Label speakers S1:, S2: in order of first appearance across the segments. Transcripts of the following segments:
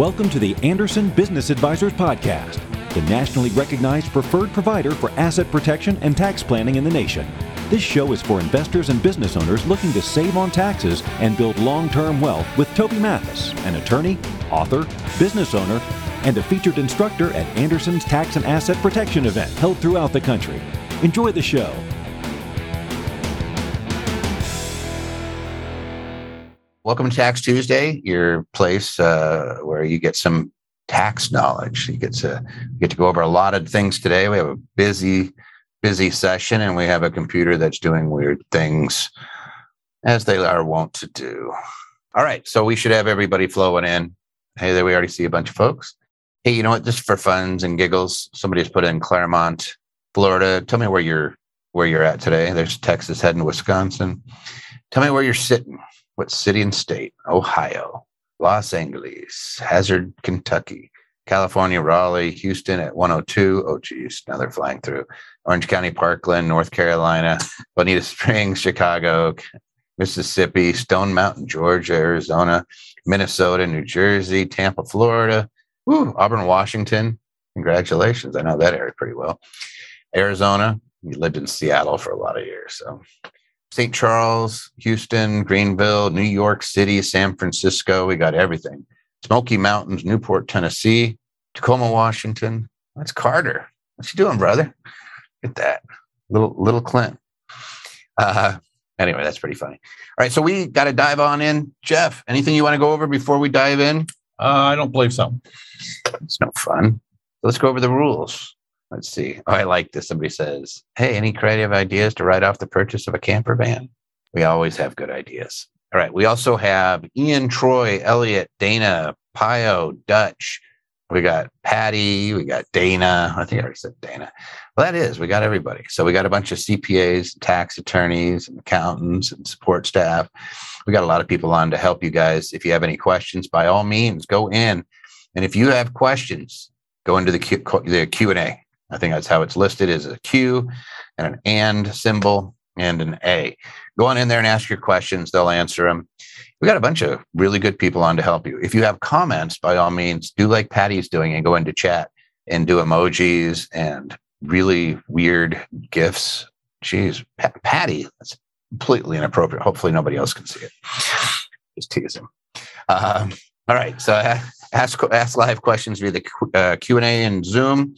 S1: Welcome to the Anderson Business Advisors Podcast, the nationally recognized preferred provider for asset protection and tax planning in the nation. This show is for investors and business owners looking to save on taxes and build long term wealth with Toby Mathis, an attorney, author, business owner, and a featured instructor at Anderson's Tax and Asset Protection event held throughout the country. Enjoy the show.
S2: Welcome to Tax Tuesday, your place uh, where you get some tax knowledge. You get to get to go over a lot of things today. We have a busy, busy session, and we have a computer that's doing weird things as they are wont to do. All right, so we should have everybody flowing in. Hey, there we already see a bunch of folks. Hey, you know what? Just for funs and giggles, somebody's put in Clermont, Florida. Tell me where you're where you're at today. There's Texas heading to Wisconsin. Tell me where you're sitting. What city and state? Ohio, Los Angeles, Hazard, Kentucky, California, Raleigh, Houston at 102. Oh, geez, now they're flying through. Orange County, Parkland, North Carolina, Bonita Springs, Chicago, Mississippi, Stone Mountain, Georgia, Arizona, Minnesota, New Jersey, Tampa, Florida, Woo, Auburn, Washington. Congratulations. I know that area pretty well. Arizona, you lived in Seattle for a lot of years. So St. Charles, Houston, Greenville, New York City, San Francisco. We got everything. Smoky Mountains, Newport, Tennessee, Tacoma, Washington. That's Carter. What you doing, brother? Get that. Little little Clint. Uh, anyway, that's pretty funny. All right, so we got to dive on in. Jeff, anything you want to go over before we dive in?
S3: Uh, I don't believe so.
S2: It's no fun. Let's go over the rules. Let's see. Oh, I like this. Somebody says, Hey, any creative ideas to write off the purchase of a camper van? We always have good ideas. All right. We also have Ian, Troy, Elliot, Dana, Pio, Dutch. We got Patty. We got Dana. I think I already said Dana. Well, that is, we got everybody. So we got a bunch of CPAs, tax attorneys, and accountants, and support staff. We got a lot of people on to help you guys. If you have any questions, by all means, go in. And if you have questions, go into the Q, the Q and A. I think that's how it's listed is a Q and an and symbol and an A. Go on in there and ask your questions. They'll answer them. We got a bunch of really good people on to help you. If you have comments, by all means, do like Patty's doing and go into chat and do emojis and really weird gifts. Jeez, Patty, that's completely inappropriate. Hopefully, nobody else can see it. Just teasing. Um, all right, so ask ask live questions via the uh, Q and A and Zoom.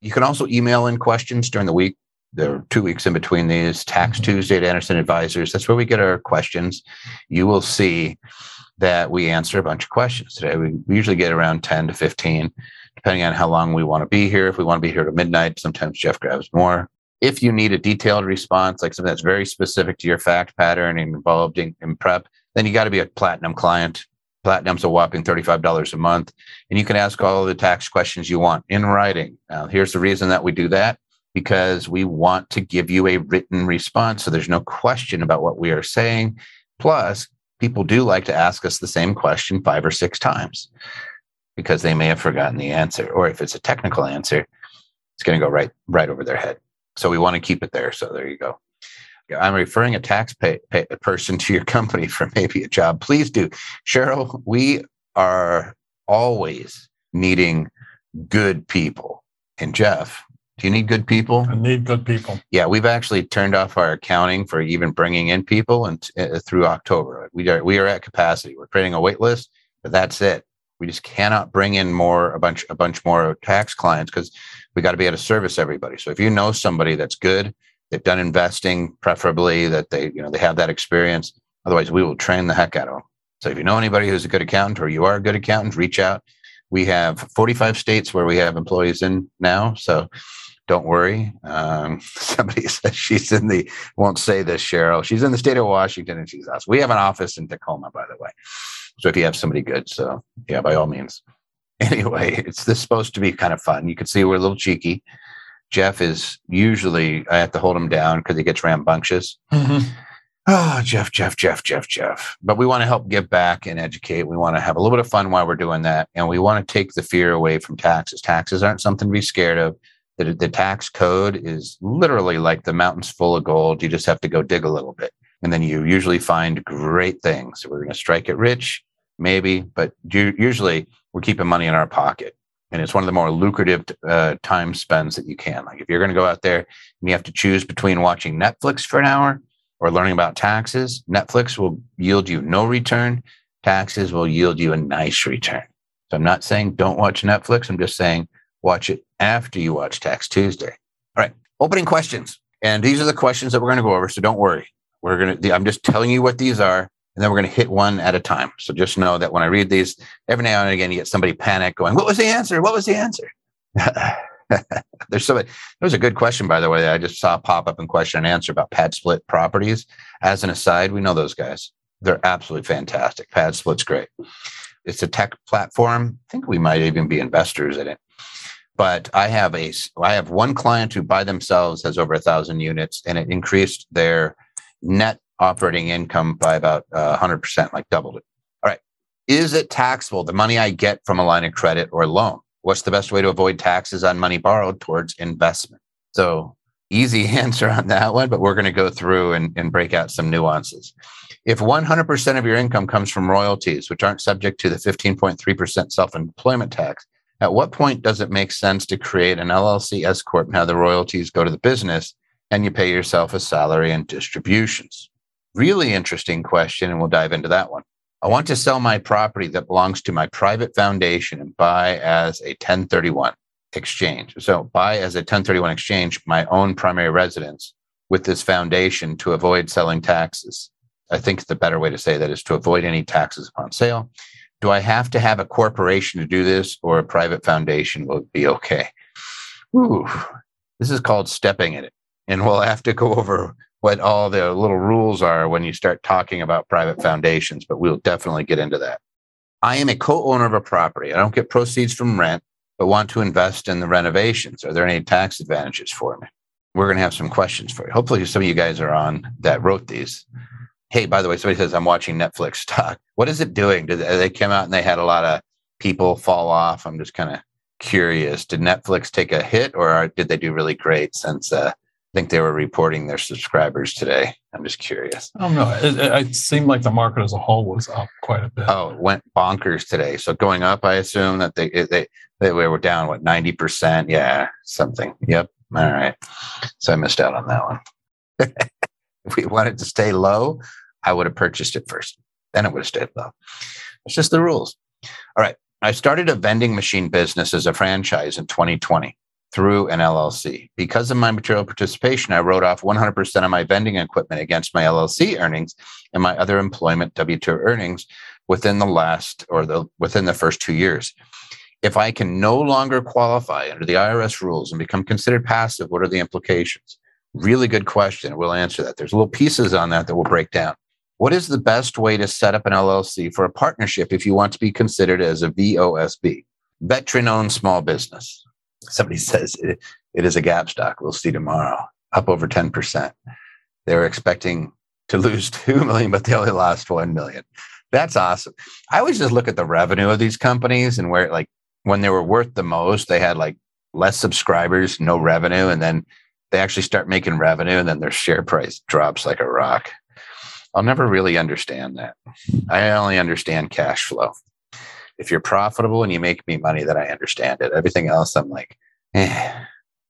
S2: You can also email in questions during the week. There are two weeks in between these. Tax mm-hmm. Tuesday at Anderson Advisors. That's where we get our questions. You will see that we answer a bunch of questions today. We, usually get around 10 to 15, depending on how long we want to be here. If we want to be here to midnight, sometimes Jeff grabs more. If you need a detailed response, like something that's very specific to your fact pattern and involved in, in prep, then you got to be a platinum client. Platinum's a whopping $35 a month. And you can ask all the tax questions you want in writing. Now, here's the reason that we do that because we want to give you a written response. So there's no question about what we are saying. Plus, people do like to ask us the same question five or six times because they may have forgotten the answer. Or if it's a technical answer, it's going to go right, right over their head. So we want to keep it there. So there you go. I'm referring a tax pay, pay, person to your company for maybe a job. Please do. Cheryl, we are always needing good people. And Jeff, do you need good people?
S3: I need good people.
S2: Yeah, we've actually turned off our accounting for even bringing in people and uh, through October. We are we are at capacity. We're creating a wait list, but that's it. We just cannot bring in more a bunch a bunch more tax clients because we got to be able to service everybody. So if you know somebody that's good they've done investing, preferably that they, you know, they have that experience. Otherwise, we will train the heck out of them. So if you know anybody who's a good accountant or you are a good accountant, reach out. We have 45 states where we have employees in now. So don't worry. Um, somebody says she's in the, won't say this, Cheryl. She's in the state of Washington and she's us. We have an office in Tacoma, by the way. So if you have somebody good, so yeah, by all means. Anyway, it's this supposed to be kind of fun. You can see we're a little cheeky. Jeff is usually I have to hold him down because he gets rambunctious. Mm-hmm. Oh, Jeff, Jeff, Jeff, Jeff, Jeff. But we want to help give back and educate. We want to have a little bit of fun while we're doing that. And we want to take the fear away from taxes. Taxes aren't something to be scared of. The, the tax code is literally like the mountains full of gold. You just have to go dig a little bit. And then you usually find great things. We're going to strike it rich, maybe, but usually we're keeping money in our pocket. And it's one of the more lucrative uh, time spends that you can. Like if you're going to go out there and you have to choose between watching Netflix for an hour or learning about taxes, Netflix will yield you no return. Taxes will yield you a nice return. So I'm not saying don't watch Netflix. I'm just saying watch it after you watch Tax Tuesday. All right, opening questions. And these are the questions that we're going to go over. So don't worry. We're going to, I'm just telling you what these are and then we're going to hit one at a time. So just know that when I read these, every now and again, you get somebody panic going, What was the answer? What was the answer? There's so. There was a good question, by the way, I just saw pop up in question and answer about PadSplit properties. As an aside, we know those guys. They're absolutely fantastic. PadSplit's great. It's a tech platform. I think we might even be investors in it. But I have a I have one client who by themselves has over a thousand units, and it increased their net operating income by about uh, 100%, like doubled it. All right. Is it taxable, the money I get from a line of credit or loan? What's the best way to avoid taxes on money borrowed towards investment? So, easy answer on that one, but we're going to go through and, and break out some nuances. If 100% of your income comes from royalties, which aren't subject to the 15.3% self employment tax, at what point does it make sense to create an LLC S Corp and have the royalties go to the business and you pay yourself a salary and distributions? Really interesting question, and we'll dive into that one. I want to sell my property that belongs to my private foundation and buy as a 1031 exchange. So, buy as a 1031 exchange my own primary residence with this foundation to avoid selling taxes. I think the better way to say that is to avoid any taxes upon sale. Do I have to have a corporation to do this or a private foundation will be okay? Ooh, this is called stepping in it. And we'll have to go over what all the little rules are when you start talking about private foundations, but we'll definitely get into that. I am a co owner of a property. I don't get proceeds from rent, but want to invest in the renovations. Are there any tax advantages for me? We're going to have some questions for you. Hopefully, some of you guys are on that wrote these. Hey, by the way, somebody says I'm watching Netflix talk. What is it doing? Did they come out and they had a lot of people fall off? I'm just kind of curious. Did Netflix take a hit, or did they do really great since uh, I think they were reporting their subscribers today. I'm just curious.
S3: I don't know. It, it, seemed like the market as a whole was up quite a bit.
S2: Oh, it went bonkers today. So going up, I assume that they they they were down what ninety percent. Yeah, something. Yep. All right. So I missed out on that one. if we wanted to stay low, I would have purchased it first. Then it would have stayed low. It's just the rules. All right. I started a vending machine business as a franchise in 2020 through an LLC. Because of my material participation, I wrote off 100% of my vending equipment against my LLC earnings and my other employment W2 earnings within the last or the within the first 2 years. If I can no longer qualify under the IRS rules and become considered passive, what are the implications? Really good question. We'll answer that. There's little pieces on that that we'll break down. What is the best way to set up an LLC for a partnership if you want to be considered as a VOSB? Veteran owned small business somebody says it, it is a gap stock. We'll see tomorrow, up over 10%. They were expecting to lose 2 million, but they only lost 1 million. That's awesome. I always just look at the revenue of these companies and where, like, when they were worth the most, they had like less subscribers, no revenue. And then they actually start making revenue and then their share price drops like a rock. I'll never really understand that. I only understand cash flow if you're profitable and you make me money, then I understand it. Everything else, I'm like, eh.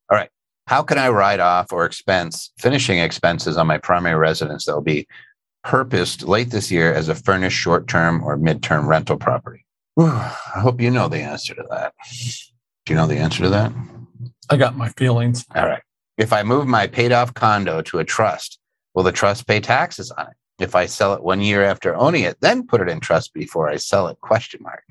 S2: All right. How can I write off or expense finishing expenses on my primary residence that will be purposed late this year as a furnished short term or mid term rental property? Whew, I hope you know the answer to that. Do you know the answer to that?
S3: I got my feelings.
S2: All right. If I move my paid off condo to a trust, will the trust pay taxes on it? If I sell it one year after owning it, then put it in trust before I sell it? Question mark.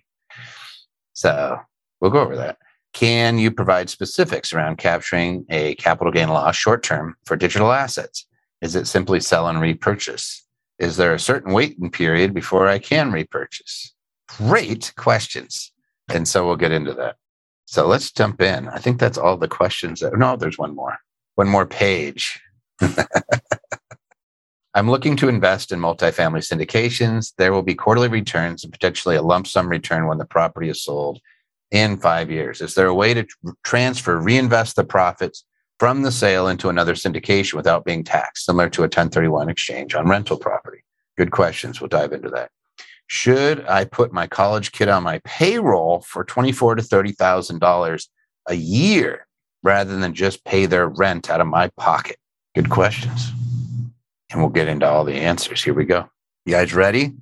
S2: So we'll go over that. Can you provide specifics around capturing a capital gain loss short term for digital assets? Is it simply sell and repurchase? Is there a certain waiting period before I can repurchase? Great questions. And so we'll get into that. So let's jump in. I think that's all the questions. That, no, there's one more. One more page. I'm looking to invest in multifamily syndications. There will be quarterly returns and potentially a lump sum return when the property is sold in five years. Is there a way to transfer, reinvest the profits from the sale into another syndication without being taxed, similar to a 1031 exchange on rental property? Good questions. We'll dive into that. Should I put my college kid on my payroll for twenty-four to thirty thousand dollars a year rather than just pay their rent out of my pocket? Good questions. And we'll get into all the answers. Here we go. You guys ready?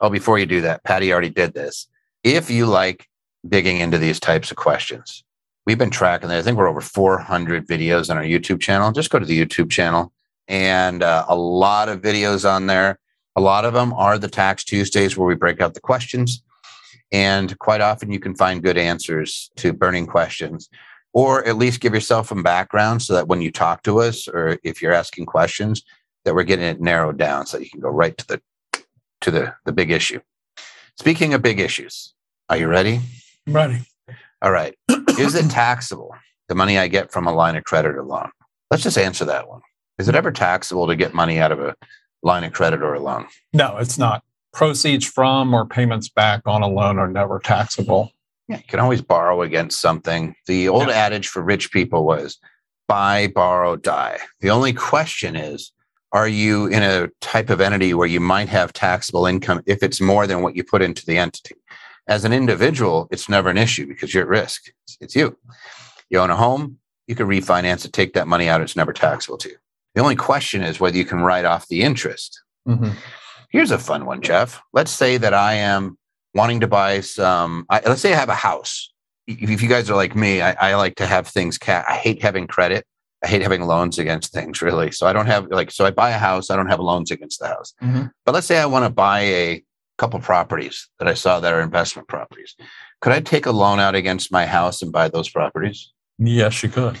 S2: Oh, before you do that, Patty already did this. If you like digging into these types of questions, we've been tracking that. I think we're over 400 videos on our YouTube channel. Just go to the YouTube channel and uh, a lot of videos on there. A lot of them are the Tax Tuesdays where we break out the questions. And quite often you can find good answers to burning questions, or at least give yourself some background so that when you talk to us or if you're asking questions, that we're getting it narrowed down so you can go right to the to the, the big issue. Speaking of big issues, are you ready?
S3: I'm ready.
S2: All right. Is it taxable, the money I get from a line of credit or loan? Let's just answer that one. Is it ever taxable to get money out of a line of credit or a loan?
S3: No, it's not. Proceeds from or payments back on a loan are never taxable.
S2: Yeah, you can always borrow against something. The old
S3: Yeah.
S2: adage for rich people was buy, borrow, die. The only question is are you in a type of entity where you might have taxable income if it's more than what you put into the entity? As an individual, it's never an issue because you're at risk. It's, it's you. You own a home, you can refinance it, take that money out, it's never taxable to you. The only question is whether you can write off the interest.
S3: Mhm.
S2: Here's a fun one, Jeff. Let's say that I am wanting to buy some. I, let's say I have a house. If if you guys are like me, I, I like to have things. Ca- I hate having credit. I hate having loans against things. Really, so I don't have like. So I buy a house. I don't have loans against the house.
S3: Mhm.
S2: But let's say I want to buy a couple properties that I saw that are investment properties. Could I take a loan out against my house and buy those properties?
S3: Yes, you could.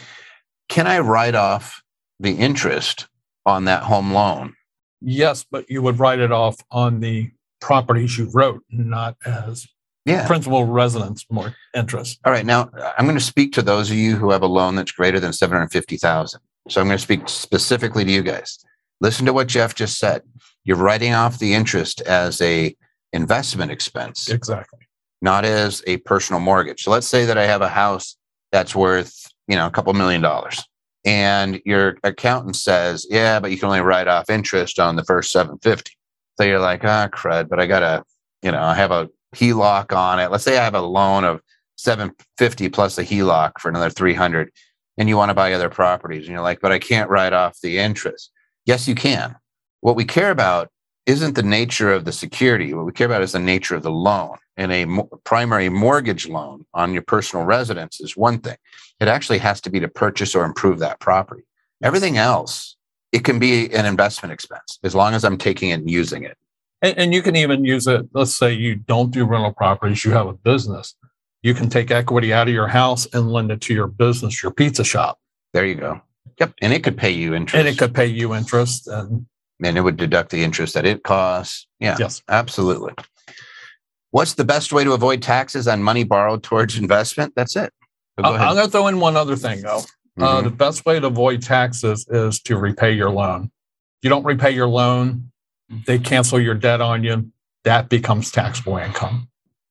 S2: Can I write off the interest on that home loan?
S3: Yes, but you would write it off on the properties you wrote, not as
S2: Yeah.
S3: principal residence more interest.
S2: All right. Now I'm going to speak to those of you who have a loan that's greater than 750,000. So I'm going to speak specifically to you guys. Listen to what Jeff just said. You're writing off the interest as a investment expense,
S3: Exactly.
S2: not as a personal mortgage. So let's say that I have a house that's worth, you know, a couple million dollars. And your accountant says, yeah, but you can only write off interest on the first 750. So you're like, ah, crud, but I got to, you know, I have a HELOC on it. Let's say I have a loan of 750 plus a HELOC for another 300 and you want to buy other properties and you're like, but I can't write off the interest. Yes, you can. What we care about isn't the nature of the security. What we care about is the nature of the loan. And a mo- primary mortgage loan on your personal residence is one thing. It actually has to be to purchase or improve that property. Everything else, it can be an investment expense as long as I'm taking it and using it.
S3: And, and you can even use it. Let's say you don't do rental properties, you have a business. You can take equity out of your house and lend it to your business, your pizza shop,
S2: There you go. Yep. And it could pay you interest.
S3: and it could pay you interest. And
S2: and it would deduct the interest that it costs. Yeah.
S3: yes,
S2: Absolutely. What's the best way to avoid taxes on money borrowed towards investment? That's it. So go
S3: I'm going to throw in one other thing though. Uh,
S2: Mhm.
S3: the best way to avoid taxes is to repay your loan. If you don't repay your loan, they cancel your debt on you. That becomes taxable income.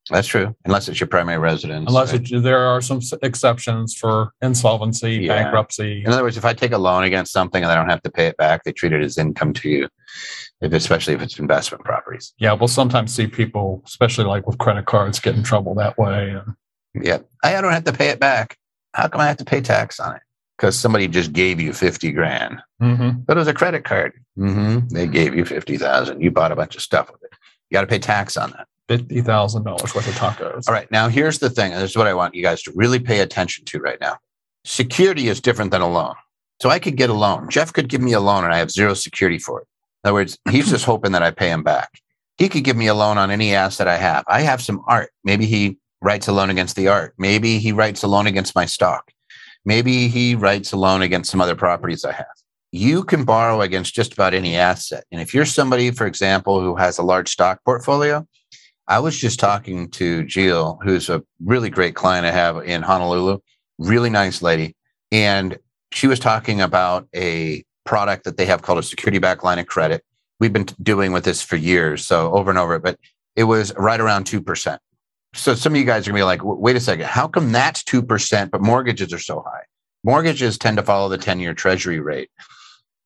S2: That's true. Unless it's your primary residence.
S3: Unless
S2: right?
S3: it, there are some exceptions for insolvency,
S2: Yeah.
S3: bankruptcy.
S2: In other words, if I take a loan against something and I don't have to pay it back, they treat it as income to you, especially if it's investment properties.
S3: Yeah, we'll sometimes see people, especially like with credit cards, get in trouble that way. And
S2: Yeah. I don't have to pay it back. How come I have to pay tax on it? Because somebody just gave you 50 grand.
S3: Mhm.
S2: But it was a credit card. hmm They gave you 50,000. You bought a bunch of stuff with it. You got to pay tax on that.
S3: fifty thousand dollars worth of tacos.
S2: All right. Now, here's the thing. and This is what I want you guys to really pay attention to right now. Security is different than a loan. So I could get a loan. Jeff could give me a loan and I have zero security for it. In other words, he's just hoping that I pay him back. He could give me a loan on any asset I have. I have some art. Maybe he writes a loan against the art. Maybe he writes a loan against my stock. Maybe he writes a loan against some other properties I have. You can borrow against just about any asset. And if you're somebody, for example, who has a large stock portfolio, I was just talking to Jill, who's a really great client I have in Honolulu, really nice lady. And she was talking about a product that they have called a security back line of credit. We've been doing with this for years, so over and over, but it was right around 2%. So some of you guys are gonna be like, wait a second, how come that's 2%, but mortgages are so high? Mortgages tend to follow the 10 year treasury rate.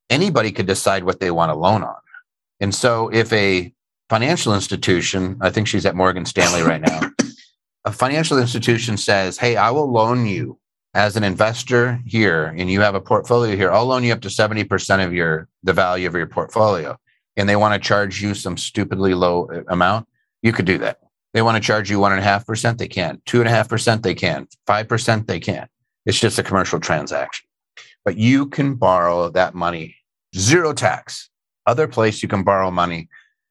S2: Anybody could decide what they want to loan on. And so if a financial institution, I think she's at Morgan Stanley right now. a financial institution says, Hey, I will loan you as an investor here, and you have a portfolio here. I'll loan you up to 70% of your the value of your portfolio. And they want to charge you some stupidly low uh, amount. You could do that. They want to charge you one and a half percent, they can. Two and a half percent, they can. Five percent, they can. It's just a commercial transaction. But you can borrow that money, zero tax. Other place you can borrow money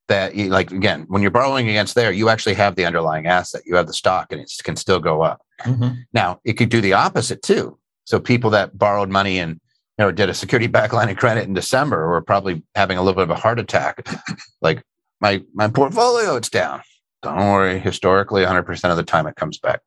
S2: that you, like again when you're borrowing against there you actually have the underlying asset you have the stock and it can still go up mm-hmm. now it could do the opposite too so people that borrowed money and you know did a security back line of credit in december were probably having a little bit of a heart attack like my my portfolio it's down don't worry historically 100% of the time it comes back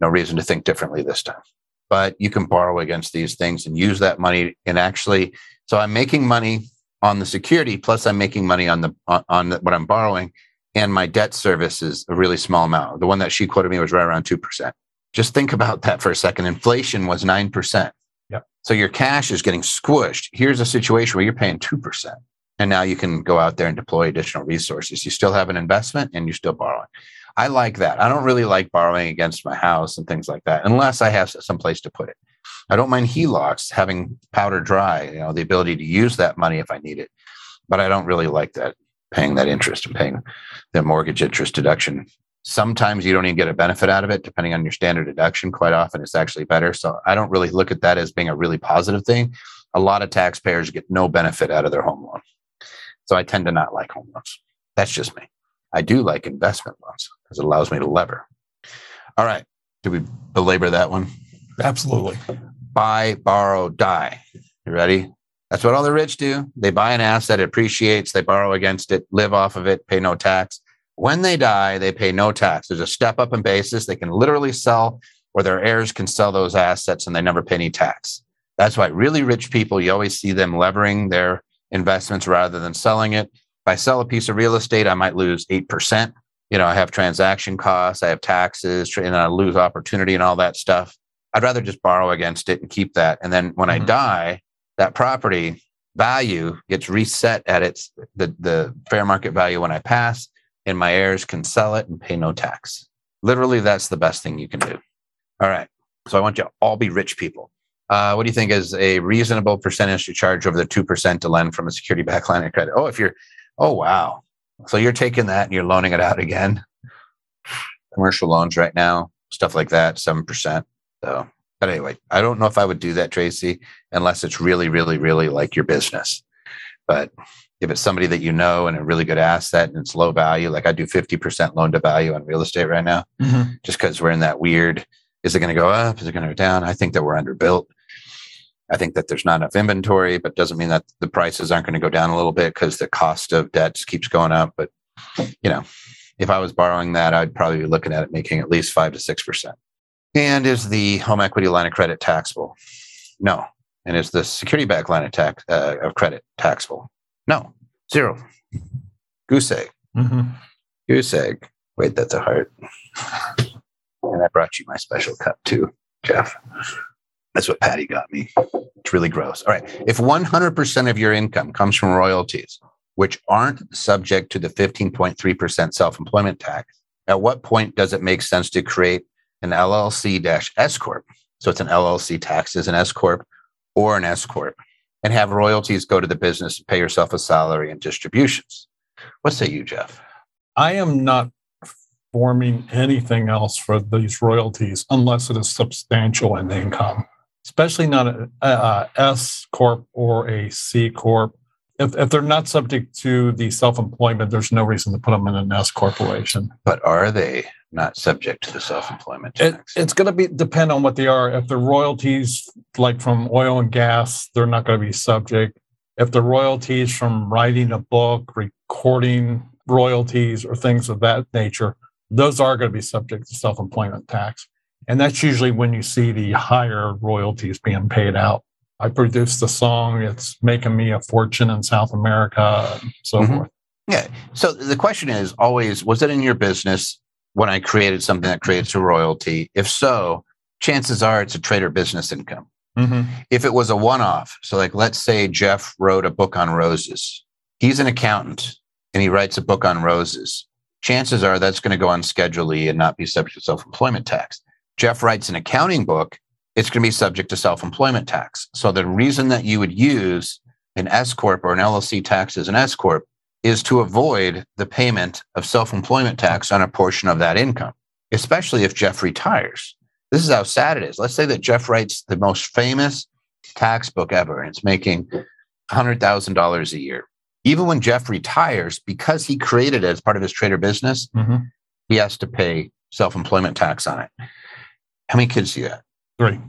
S2: no reason to think differently this time but you can borrow against these things and use that money and actually so i'm making money on the security, plus I'm making money on the on, on the, what I'm borrowing, and my debt service is a really small amount. The one that she quoted me was right around two percent. Just think about that for a second. Inflation was nine percent.
S3: Yep.
S2: So your cash is getting squished. Here's a situation where you're paying two percent, and now you can go out there and deploy additional resources. You still have an investment, and you're still borrowing. I like that. I don't really like borrowing against my house and things like that, unless I have some place to put it. I don't mind HELOCs having powder dry, you know, the ability to use that money if I need it. But I don't really like that paying that interest and paying the mortgage interest deduction. Sometimes you don't even get a benefit out of it, depending on your standard deduction. Quite often it's actually better. So I don't really look at that as being a really positive thing. A lot of taxpayers get no benefit out of their home loan. So I tend to not like home loans. That's just me. I do like investment loans because it allows me to lever. All right. Do we belabor that one?
S3: Absolutely
S2: buy, borrow, die. You ready? That's what all the rich do. They buy an asset, it appreciates, they borrow against it, live off of it, pay no tax. When they die, they pay no tax. There's a step up in basis. They can literally sell, or their heirs can sell those assets and they never pay any tax. That's why really rich people, you always see them levering their investments rather than selling it. If I sell a piece of real estate, I might lose 8%. You know, I have transaction costs, I have taxes, and I lose opportunity and all that stuff. I'd rather just borrow against it and keep that. And then when mm-hmm. I die, that property value gets reset at its the, the fair market value when I pass, and my heirs can sell it and pay no tax. Literally, that's the best thing you can do. All right. So I want you to all be rich people. Uh, what do you think is a reasonable percentage to charge over the 2% to lend from a security back line of credit? Oh, if you're, oh, wow. So you're taking that and you're loaning it out again. Commercial loans right now, stuff like that, 7%. So, but anyway, I don't know if I would do that, Tracy, unless it's really, really, really like your business. But if it's somebody that you know and a really good asset and it's low value, like I do 50% loan to value on real estate right now, mm-hmm. just because we're in that weird, is it going to go up? Is it going to go down? I think that we're underbuilt. I think that there's not enough inventory, but doesn't mean that the prices aren't going to go down a little bit because the cost of debts keeps going up. But you know, if I was borrowing that, I'd probably be looking at it making at least five to six percent. And is the home equity line of credit taxable? No. And is the security back line of tax uh, of credit taxable? No. Zero. Goose egg. Mm-hmm. Goose egg. Wait, that's a heart. And I brought you my special cup too, Jeff. That's what Patty got me. It's really gross. All right. If 100% of your income comes from royalties, which aren't subject to the 15.3% self employment tax, at what point does it make sense to create an LLC S Corp. So it's an LLC tax as an S Corp or an S Corp and have royalties go to the business and pay yourself a salary and distributions. What say you, Jeff?
S3: I am not forming anything else for these royalties unless it is substantial in income, especially not a, a S corp or a C corp. If, if they're not subject to the self employment, there's no reason to put them in an S corporation.
S2: But are they? not subject to the self-employment tax.
S3: It, it's going to be depend on what they are. If the royalties, like from oil and gas, they're not going to be subject. If the royalties from writing a book, recording royalties, or things of that nature, those are going to be subject to self-employment tax. And that's usually when you see the higher royalties being paid out. I produced the song; it's making me a fortune in South America, and so mm-hmm. forth.
S2: Yeah. So the question is always: Was it in your business? when I created something that creates a royalty? If so, chances are it's a trade or business income. Mm-hmm. If it was a one off, so like let's say Jeff wrote a book on roses, he's an accountant. and he writes a book on roses, chances are that's going to go on Schedule E and not be subject to self employment tax. Jeff writes an accounting book, it's going to be subject to self employment tax. So the reason that you would use an S Corp or an LLC tax as an S Corp is to avoid the payment of self employment tax on a portion of that income, especially if Jeff retires. This is how sad it is. Let's say that Jeff writes the most famous tax book ever and it's making $100,000 a year. Even when Jeff retires, because he created it as part of his trade or business,
S3: Mm-hmm.
S2: he has to pay self employment tax on it. How many kids do you have?
S3: Three.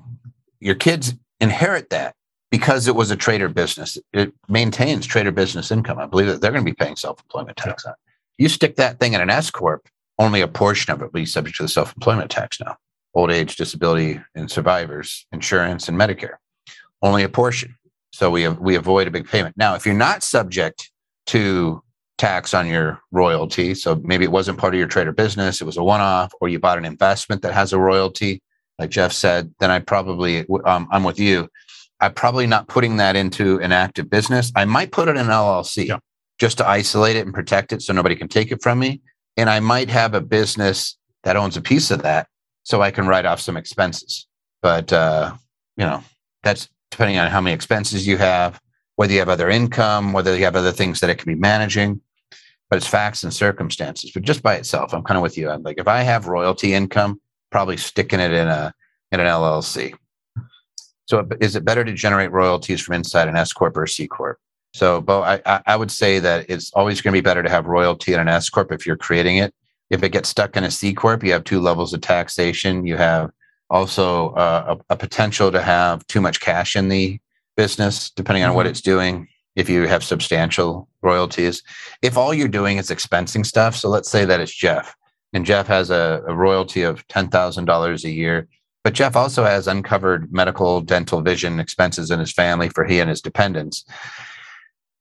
S2: Your kids inherit that because it was a trade or business. It maintains trade or business income. I believe that they're going to be paying self employment tax on it. You stick that thing in an S Corp, only a portion of it will be subject to the self employment tax now. Old age, disability, and survivors, insurance, and Medicare. Only a portion. So we, we avoid a big payment. Now, if you're not subject to tax on your royalty, so maybe it wasn't part of your trade or business, it was a one off, or you bought an investment that has a royalty, like Jeff said, then I probably, um, I'm with you. I'm probably not putting that into an active business. I might put it in an LLC
S3: Yeah.
S2: just to isolate it and protect it so nobody can take it from me. And I might have a business that owns a piece of that so I can write off some expenses. But, uh, you know, that's depending on how many expenses you have, whether you have other income, whether you have other things that it can be managing. But it's facts and circumstances. But just by itself, I'm kind of with you. I'm like, if I have royalty income, probably sticking it in a in an LLC. So is it better to generate royalties from inside an S corp or a C corp? So, Bo, I, I would say that it's always going to be better to have royalty in an S corp if you're creating it. If it gets stuck in a C corp, you have two levels of taxation. You have also uh, a, a potential to have too much cash in the business, depending on what
S3: Mhm.
S2: it's doing. If you have substantial royalties, if all you're doing is expensing stuff, so let's say that it's Jeff, and Jeff has a, a royalty of ten thousand dollars a year, but Jeff also has uncovered medical, dental, vision expenses in his family for he and his dependents.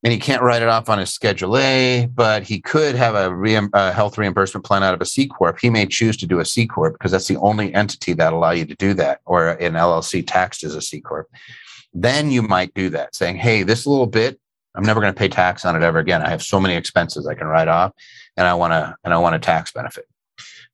S2: And he can't write it off on his Schedule A, but he could have a, a health reimbursement plan out of a C corp. He may choose to do a C corp because that's the only entity that allow you to do that, or an LLC taxed as a C corp. Then you might do that, saying, "Hey, this little bit, I'm never going to pay tax on it ever again. I have so many expenses I can write off, and I want to and I want a tax benefit."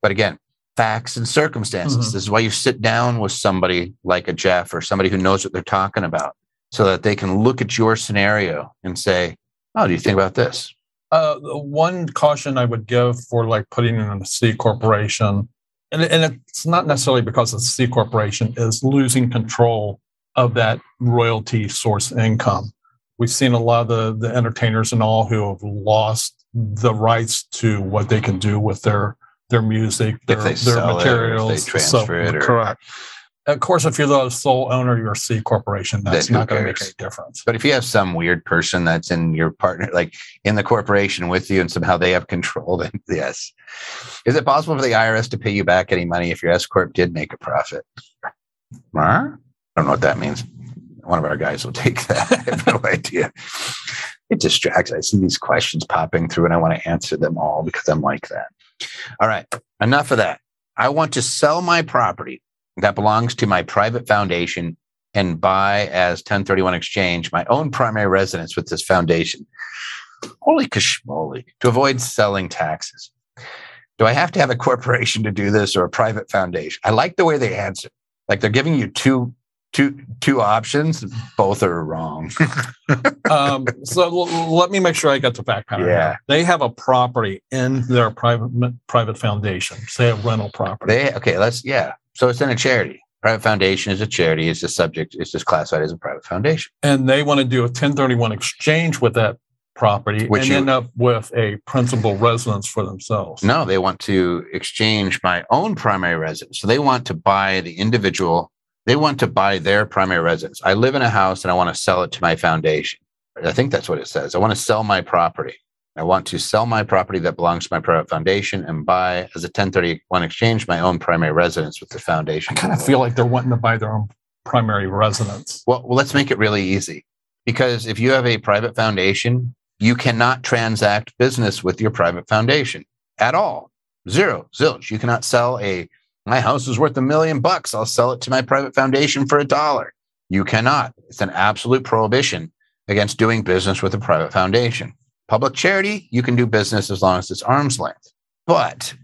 S2: But again, facts and circumstances.
S3: Mhm.
S2: This is why you sit down with somebody like a Jeff or somebody who knows what they're talking about so that they can look at your scenario and say, Oh, do you think about this?
S3: Uh, one caution I would give for like putting in a C corporation, and, and it's not necessarily because it's a C corporation, is losing control of that royalty source income. We've seen a lot of the, the entertainers and all who have lost the rights to what they can do with their their music, their, their
S2: sell it or if they
S3: materials.
S2: transfer it or-
S3: correct. Of course, if you're the sole owner of your C corporation, that's
S2: who
S3: not going to make any difference.
S2: But if you have some weird person that's in your partner, like in the corporation with you, and somehow they have control, then yes. Is it possible for the IRS to pay you back any money if your S corp did make a profit? Huh? I don't know what that means. One of our guys will take that. I have no idea. It distracts. I see these questions popping through, and I want to answer them all because I'm like that. All right, enough of that. I want to sell my property that belongs to my private foundation and buy as 1031 exchange my own primary residence with this foundation. Holy kashmoli, to avoid selling taxes. Do I have to have a corporation to do this or a private foundation? I like the way they answer. Like they're giving you two two two options. Both are wrong.
S3: um, so l- let me make sure I get the fact pattern.
S2: Yeah.
S3: here. They have a property in their private private foundation, say a rental property.
S2: They okay, let's yeah. So it's in a charity. Private foundation is a charity. It's just subject, it's just classified as a private foundation.
S3: and they want to do a 1031 exchange with that property
S2: Which
S3: and
S2: you-
S3: end up with a principal residence for themselves.
S2: No, they want to exchange my own primary residence. So they want to buy the individual, they want to buy their primary residence. I live in a house and I want to sell it to my foundation. I think that's what it says. I want to sell my property. I want to sell my property that belongs to my private foundation and buy as a 1031 exchange my own primary residence with the foundation.
S3: I kind of feel like they're wanting to buy their own primary residence.
S2: Well, well, let's make it really easy. Because if you have a private foundation, you cannot transact business with your private foundation at all. Zero, zilch. You cannot sell a, my house is worth a million bucks. I'll sell it to my private foundation for a dollar. You cannot. It's an absolute prohibition against doing business with a private foundation. Public charity, you can do business as long as it's arm's length. But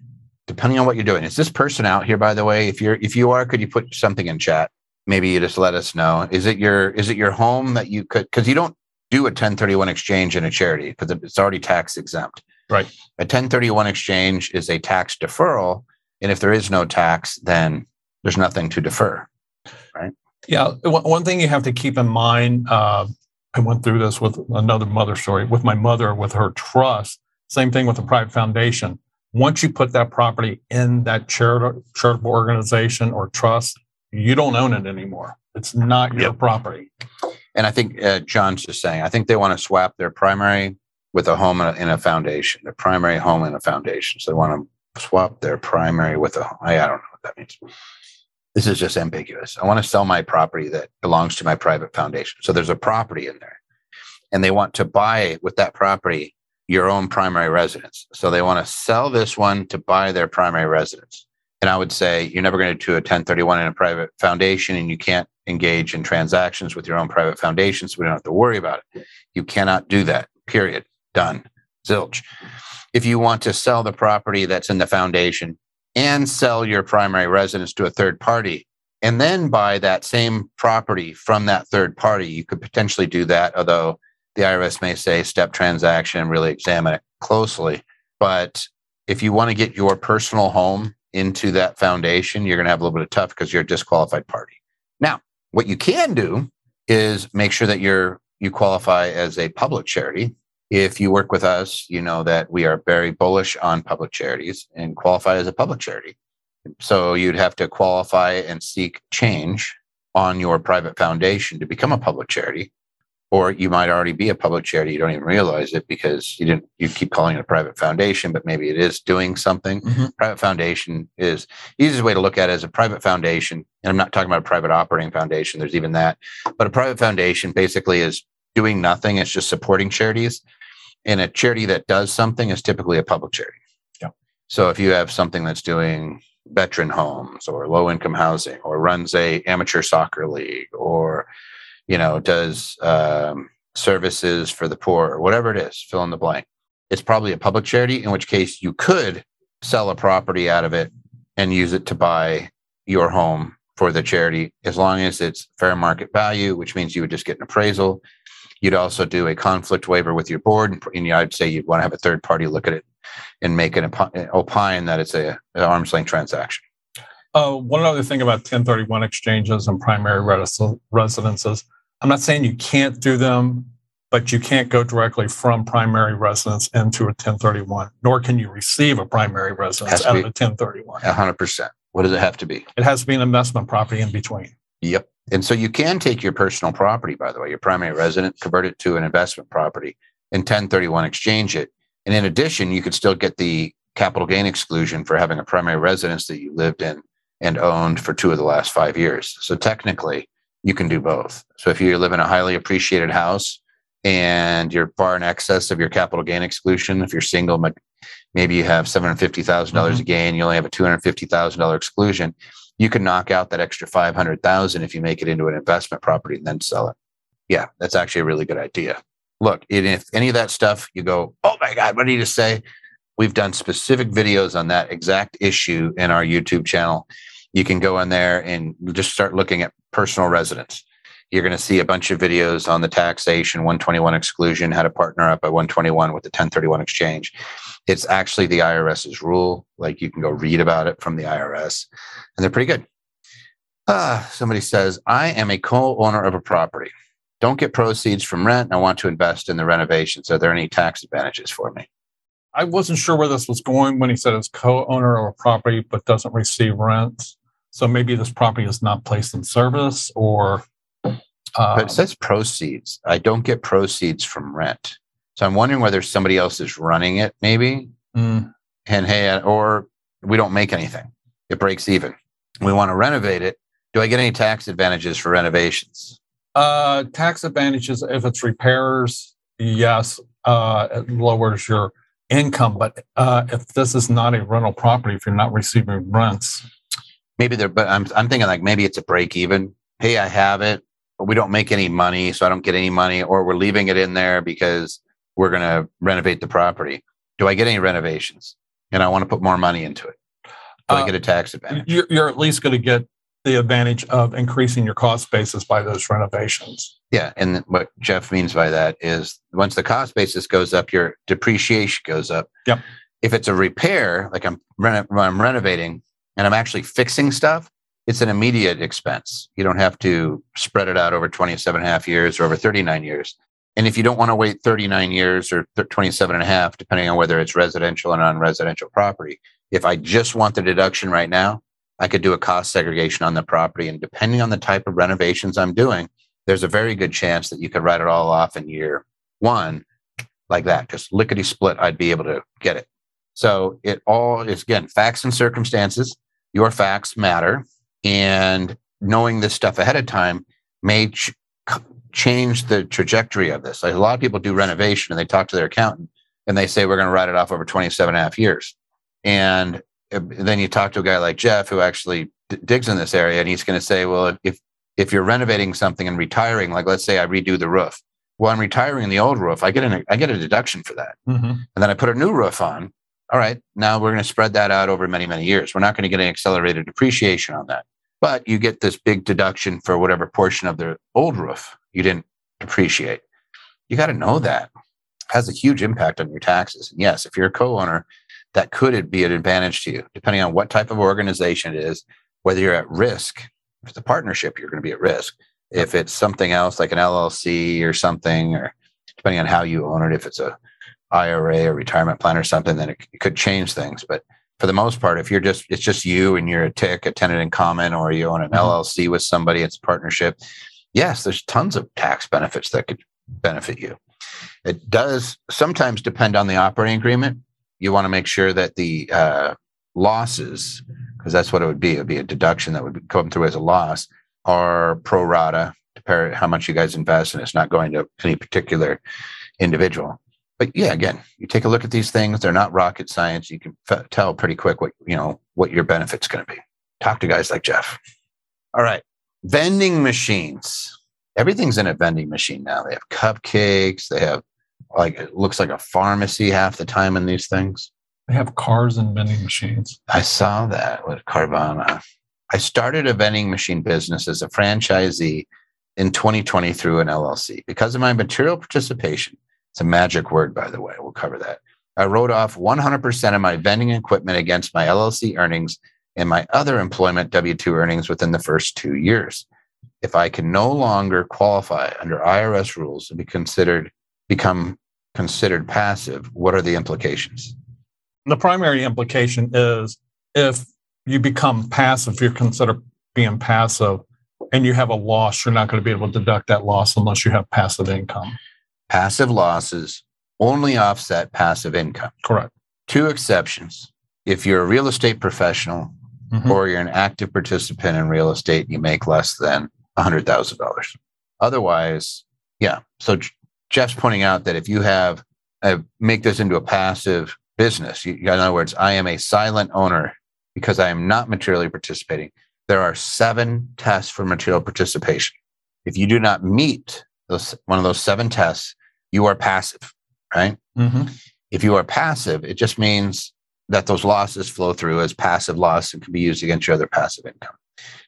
S2: depending on what you're doing, is this person out here, by the way? If you're if you are, could you put something in chat? Maybe you just let us know. Is it your is it your home that you could because you don't do a 1031 exchange in a charity because it's already tax exempt.
S3: Right.
S2: A 1031 exchange is a tax deferral. And if there is no tax, then there's nothing to defer. Right.
S3: Yeah. One thing you have to keep in mind, uh, I went through this with another mother story with my mother with her trust. Same thing with a private foundation. Once you put that property in that charitable, organization or trust, you don't own it anymore. It's not your yep. property.
S2: And I think uh, John's just saying, I think they want to swap their primary with a home in a, foundation, their primary home in a foundation. So they want to swap their primary with a, I don't know what that means. This is just ambiguous. I want to sell my property that belongs to my private foundation. So there's a property in there and they want to buy with that property your own primary residence. So they want to sell this one to buy their primary residence. And I would say you're never going to do a 1031 in a private foundation and you can't engage in transactions with your own private foundation. So we don't have to worry about it. You cannot do that, period. Done. Zilch. If you want to sell the property that's in the foundation and sell your primary residence to a third party and then buy that same property from that third party, you could potentially do that. Although the IRS may say step transaction really examine it closely. But if you want to get your personal home into that foundation, you're going to have a little bit of tough because you're a disqualified party. Now, what you can do is make sure that you're you qualify as a public charity. If you work with us, you know that we are very bullish on public charities and qualify as a public charity. So you'd have to qualify and seek change on your private foundation to become a public charity or you might already be a public charity you don't even realize it because you didn't you keep calling it a private foundation but maybe it is doing something mm-hmm. private foundation is easiest way to look at it as a private foundation and i'm not talking about a private operating foundation there's even that but a private foundation basically is doing nothing it's just supporting charities and a charity that does something is typically a public charity
S3: yeah.
S2: so if you have something that's doing veteran homes or low income housing or runs a amateur soccer league or you know, does um, services for the poor or whatever it is, fill in the blank. It's probably a public charity, in which case you could sell a property out of it and use it to buy your home for the charity as long as it's fair market value, which means you would just get an appraisal. You'd also do a conflict waiver with your board, and I'd say you'd want to have a third party look at it and make an opine that it's a, an arm's length transaction.
S3: Uh, one other thing about 1031 exchanges and primary residences, I'm not saying you can't do them, but you can't go directly from primary residence into a 1031, nor can you receive a primary residence out of a 1031.
S2: 100%. What does it have to be?
S3: It has to be an investment property in between.
S2: Yep. And so you can take your personal property, by the way, your primary residence, convert it to an investment property, and 1031 exchange it. And in addition, you could still get the capital gain exclusion for having a primary residence that you lived in and owned for two of the last five years. So technically, you can do both. So if you live in a highly appreciated house and you're far in excess of your capital gain exclusion, if you're single, maybe you have $750,000 mm-hmm. a gain, you only have a $250,000 exclusion, you can knock out that extra 500,000 if you make it into an investment property and then sell it. Yeah, that's actually a really good idea. Look, if any of that stuff you go, oh my God, what did he just say? We've done specific videos on that exact issue in our YouTube channel you can go in there and just start looking at personal residence. You're going to see a bunch of videos on the taxation 121 exclusion, how to partner up at 121 with the 1031 exchange. It's actually the IRS's rule. Like you can go read about it from the IRS, and they're pretty good. Ah, somebody says, I am a co owner of a property. Don't get proceeds from rent. I want to invest in the renovations. Are there any tax advantages for me?
S3: I wasn't sure where this was going when he said it's co owner of a property but doesn't receive rent. So maybe this property is not placed in service or.
S2: Um, but it says proceeds. I don't get proceeds from rent. So I'm wondering whether somebody else is running it, maybe. Mm. And hey, or we don't make anything. It breaks even. We want to renovate it. Do I get any tax advantages for renovations?
S3: Uh, tax advantages if it's repairs, yes, uh, it lowers your income. But uh, if this is not a rental property, if you're not receiving rents,
S2: maybe they're but I'm I'm thinking like maybe it's a break even. Hey, I have it, but we don't make any money, so I don't get any money, or we're leaving it in there because we're going to renovate the property. Do I get any renovations? And I want to put more money into it. Do I
S3: Uh,
S2: get a tax advantage?
S3: You're, you're at least going to get the advantage of increasing your cost basis by those renovations.
S2: Yeah. And what Jeff means by that is once the cost basis goes up, your depreciation goes up.
S3: Yep.
S2: If it's a repair, like I'm, reno- I'm renovating and I'm actually fixing stuff, it's an immediate expense. You don't have to spread it out over 27 and a half years or over 39 years. And if you don't want to wait 39 years or 27 and a half, depending on whether it's residential or non-residential property, if I just want the deduction right now, I could do a cost segregation on the property. And depending on the type of renovations I'm doing, there's a very good chance that you could write it all off in year one, like that, just lickety split, I'd be able to get it. So it all is again facts and circumstances. Your facts matter, and knowing this stuff ahead of time may ch- change the trajectory of this. Like a lot of people do renovation and they talk to their accountant and they say we're going to write it off over 27 and a half years. And uh, then you talk to a guy like Jeff who actually d- digs in this area and he's going to say, well, if if you're renovating something and retiring, like let's say I redo the roof, well, I'm retiring the old roof. I get an I get a deduction for that,
S3: Mm-hmm.
S2: and then I put a new roof on. All right, now we're going to spread that out over many many years. We're not going to get any accelerated depreciation on that, but you get this big deduction for whatever portion of the old roof you didn't depreciate. You got to know that has a huge impact on your taxes. And yes, if you're a co-owner, that could be an advantage to you, depending on what type of organization it is, whether you're at risk. If it's a partnership, you're going to be at risk. If it's something else like an LLC or something, or depending on how you own it, if it's a IRA or retirement plan or something, then it, it could change things. But for the most part, if you're just it's just you and you're a tick, a tenant in common, or you own an
S3: Mhm.
S2: LLC with somebody, it's a partnership. Yes, there's tons of tax benefits that could benefit you. It does sometimes depend on the operating agreement. You want to make sure that the uh, losses, because that's what it would be, it would be a deduction that would come through as a loss, are pro rata, compare how much you guys invest, and it's not going to any particular individual. But yeah, again, you take a look at these things; they're not rocket science. You can f- tell pretty quick what you know what your benefit's going to be. Talk to guys like Jeff. All right, vending machines. Everything's in a vending machine now. They have cupcakes. They have like it looks like a pharmacy half the time in these things.
S3: They have cars and vending machines.
S2: I saw that with Carvana. I started a vending machine business as a franchisee in 2020 through an LLC. Because of my material participation, it's a magic word, by the way, we'll cover that. I wrote off 100% of my vending equipment against my LLC earnings and my other employment W 2 earnings within the first two years. If I can no longer qualify under IRS rules to be considered, become considered passive, what are the implications?
S3: The primary implication is if you become passive, you're considered being passive and you have a loss, you're not going to be able to deduct that loss unless you have passive income.
S2: passive losses only offset passive income.
S3: Correct.
S2: Two exceptions. If you're a real estate professional
S3: Mhm.
S2: or you're an active participant in real estate, and you make less than $100,000. Otherwise, yeah. So Jeff's pointing out that if you have, uh, make this into a passive business, you, in other words, I am a silent owner because I am not materially participating. There are seven tests for material participation. If you do not meet those, one of those seven tests, you are passive, right?
S3: Mhm.
S2: If you are passive, it just means that those losses flow through as passive loss and can be used against your other passive income.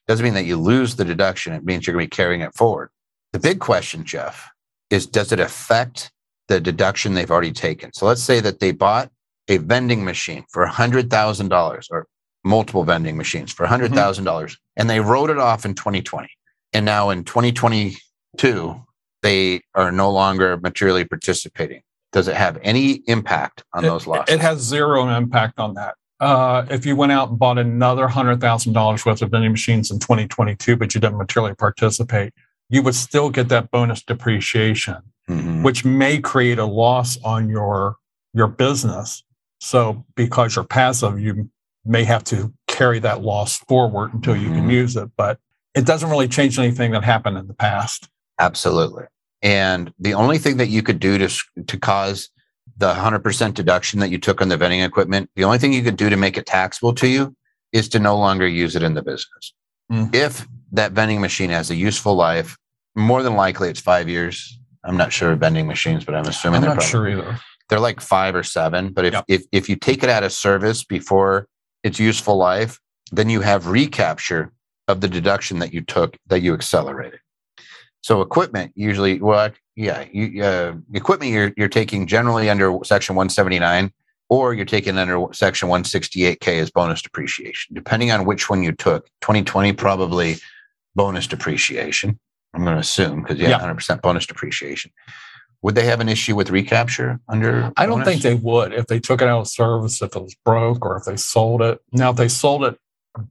S2: Doesn't mean that you lose the deduction. It means you're going to be carrying it forward. The big question, Jeff, is does it affect the deduction they've already taken? So let's say that they bought a vending machine for $100,000 or multiple vending machines for $100,000 mm-hmm. dollars and they wrote it off in 2020. And now in 2022, they are no longer materially participating. Does it have any impact on
S3: It-
S2: those losses?
S3: It has zero impact on that. Uh, if you went out and bought another hundred thousand dollars worth of vending machines in 2022, but you didn't materially participate, you would still get that bonus depreciation,
S2: Mhm.
S3: which may create a loss on your your business. So because you're passive, you may have to carry that loss forward until you can
S2: Mhm.
S3: use it. But it doesn't really change anything that happened in the past.
S2: Absolutely. And the only thing that you could do to to cause the 100% deduction that you took on the vending equipment, the only thing you could do to make it taxable to you is to no longer use it in the business.
S3: Mm.
S2: If that vending machine has a useful life, more than likely it's 5 years. I'm not sure of vending machines, but I'm assuming
S3: I'm
S2: they're
S3: not
S2: probably,
S3: sure either.
S2: they're like five or seven. But if,
S3: Yep.
S2: if if you take it out of service before its useful life, then you have recapture of the deduction that you took that you accelerated. So equipment usually, well, yeah, you, uh, equipment you're you're taking generally under section 179, or you're taking under section 168k as bonus depreciation, depending on which one you took. 2020 probably bonus depreciation. I'm going to assume because yeah,
S3: Yeah.
S2: 100% bonus depreciation. Would they have an issue with recapture under?
S3: I don't
S2: bonus?
S3: think they would if they took it out of service, if it was broke, or if they sold it. Now, if they sold it,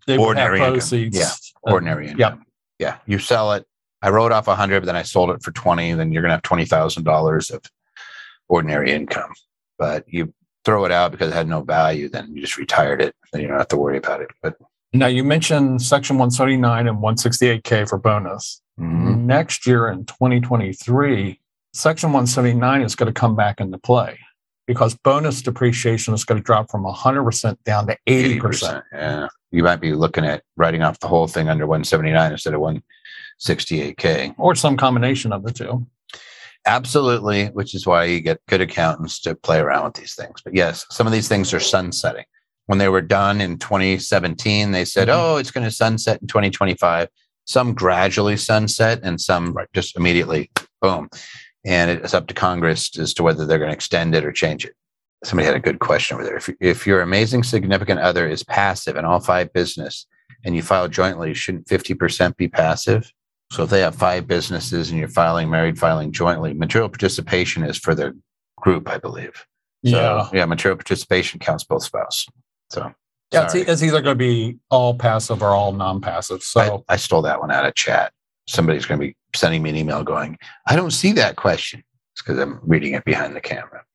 S3: they
S2: Ordinary
S3: would have
S2: income.
S3: proceeds.
S2: Yeah.
S3: Uh,
S2: ordinary
S3: Yeah.
S2: income. Yeah. You sell it. I wrote off a hundred, but then I sold it for 20, then you're going to have $20,000 of ordinary income. But you throw it out because it had no value, then you just retired it. Then you don't have to worry about it. But
S3: Now, you mentioned section 179 and 168K for bonus.
S2: mhm,
S3: Next year in 2023, section 179 is going to come back into play because bonus depreciation is going to drop from 100% down to 80%.
S2: Yeah. You might be looking at writing off the whole thing under 179 instead of 168K.
S3: or some combination of the two.
S2: Absolutely, which is why you get good accountants to play around with these things. But yes, some of these things are sunsetting. When they were done in 2017, they said,
S3: Mhm.
S2: oh, it's going to sunset in 2025. Some gradually sunset and some just immediately boom. And it's up to Congress as to whether they're going to extend it or change it. Somebody had a good question over there. If, if your amazing significant other is passive in all five business and you file jointly, shouldn't 50% be passive? So if they have five businesses and you're filing married, filing jointly, material participation is for the group, I believe. So,
S3: yeah.
S2: yeah, material participation counts both spouse. So
S3: Yeah, it's, it's either going to be all passive or all non-passive. So
S2: I, I stole that one out of chat. Somebody's going to be sending me an email going, I don't see that question. It's because I'm reading it behind the camera.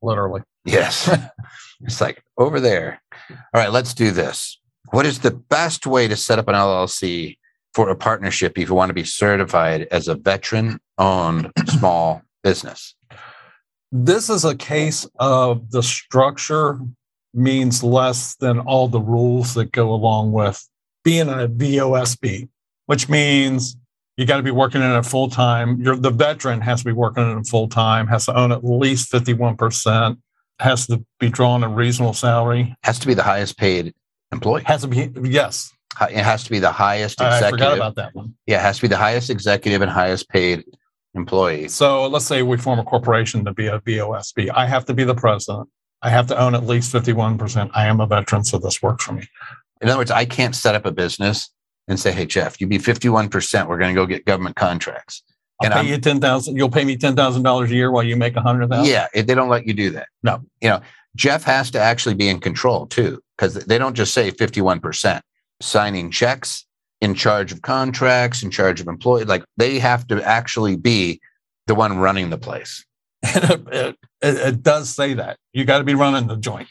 S3: literally,
S2: Yes. it's like over there. All right, let's do this. What is the best way to set up an LLC for a partnership if you want to be certified as a veteran owned small business?
S3: this is a case of the structure means less than all the rules that go along with being a VOSB, which means you got to be working in it full time. The veteran has to be working in it full time, has to own at least 51%, has to be drawing a reasonable salary,
S2: Has to be the highest paid employee.
S3: has to be, yes,
S2: It has to be the highest
S3: I
S2: executive.
S3: forgot about that one.
S2: yeah, it has to be the highest executive and highest paid employee.
S3: So let's say we form a corporation to be a VOSB. I have to be the president. I have to own at least 51%. I am a veteran, so this works for me.
S2: In other words, I can't set up a business and say, "Hey, Jeff, you be fifty-one percent. We're going to go get government contracts."
S3: I'll
S2: And
S3: pay
S2: I'm-
S3: you ten thousand. You'll pay me ten thousand dollars a year while you make a hundred thousand.
S2: Yeah, it, they don't let you do that.
S3: No.
S2: You know, Jeff has to actually be in control too, because they don't just say 51%. Signing checks, in charge of contracts, in charge of employees, like they have to actually be the one running the place.
S3: it, it, it does say that you got to be running the joint.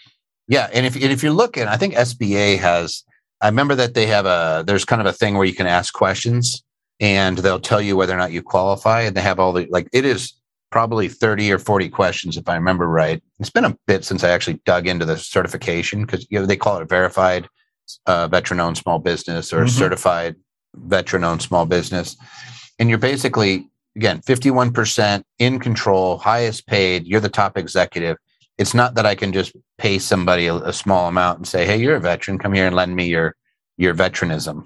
S2: Yeah. And if, and if you're looking, I think SBA has, I remember that they have a, there's kind of a thing where you can ask questions and they'll tell you whether or not you qualify. And they have all the, like, it is probably 30 or 40 questions, if I remember right. It's been a bit since I actually dug into the certification because, you know, they call it a verified uh, veteran owned small business or
S3: Mhm.
S2: certified veteran owned small business. And you're basically, again, 51% in control, highest paid, you're the top executive. It's not that I can just pay somebody a, a small amount and say, "Hey, you're a veteran. Come here and lend me your your veteranism."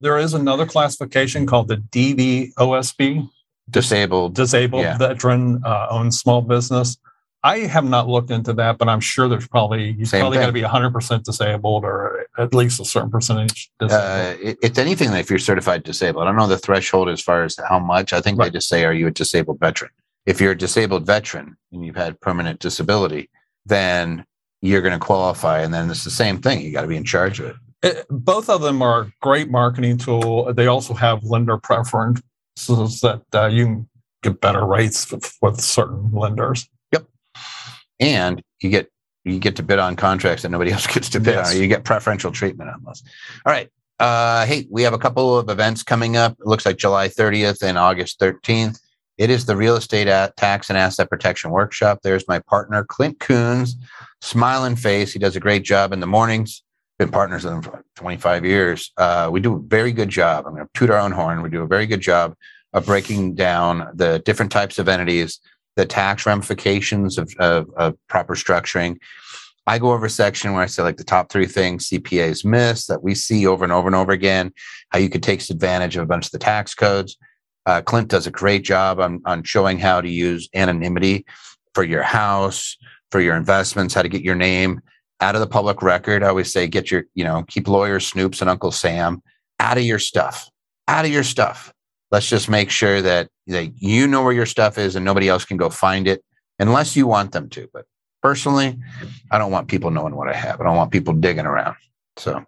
S3: There is another classification called the DVOSB,
S2: Disabled.
S3: disabled
S2: Yeah.
S3: veteran uh, owned small business. I have not looked into that, but I'm sure there's probably you
S2: Same
S3: probably got to be 100 percent disabled or at least a certain percentage. Disabled.
S2: Uh, it- it's anything if you're certified disabled. I don't know the threshold as far as how much. I think they just say, "Are you a disabled veteran?" If you're a disabled veteran and you've had permanent disability, then you're going to qualify, and then it's the same thing. You got to be in charge of it.
S3: It- both of them are a great marketing tool. They also have lender preferences that uh, you can get better rates with, with certain lenders.
S2: And you get you get to bid on contracts that nobody else gets to bid
S3: Yes.
S2: on. You get preferential treatment on those. All right. Uh, hey, we have a couple of events coming up. It looks like July 30th and August 13th. It is the real estate tax and asset protection workshop. There's my partner, Clint Coons, smiling face. He does a great job in the mornings. Been partners with him for 25 years. Uh, we do a very good job. I'm going to toot our own horn. We do a very good job of breaking down the different types of entities, the tax ramifications of, of, of proper structuring. I go over a section where I say like the top three things CPAs miss that we see over and over and over again, how you could take advantage of a bunch of the tax codes. Uh, Clint does a great job on, on showing how to use anonymity for your house, for your investments, how to get your name out of the public record. I always say, get your, you know, keep lawyer Snoops and Uncle Sam out of your stuff, out of your stuff. Let's just make sure that, that you know where your stuff is and nobody else can go find it unless you want them to. But personally, I don't want people knowing what I have. I don't want people digging around. So,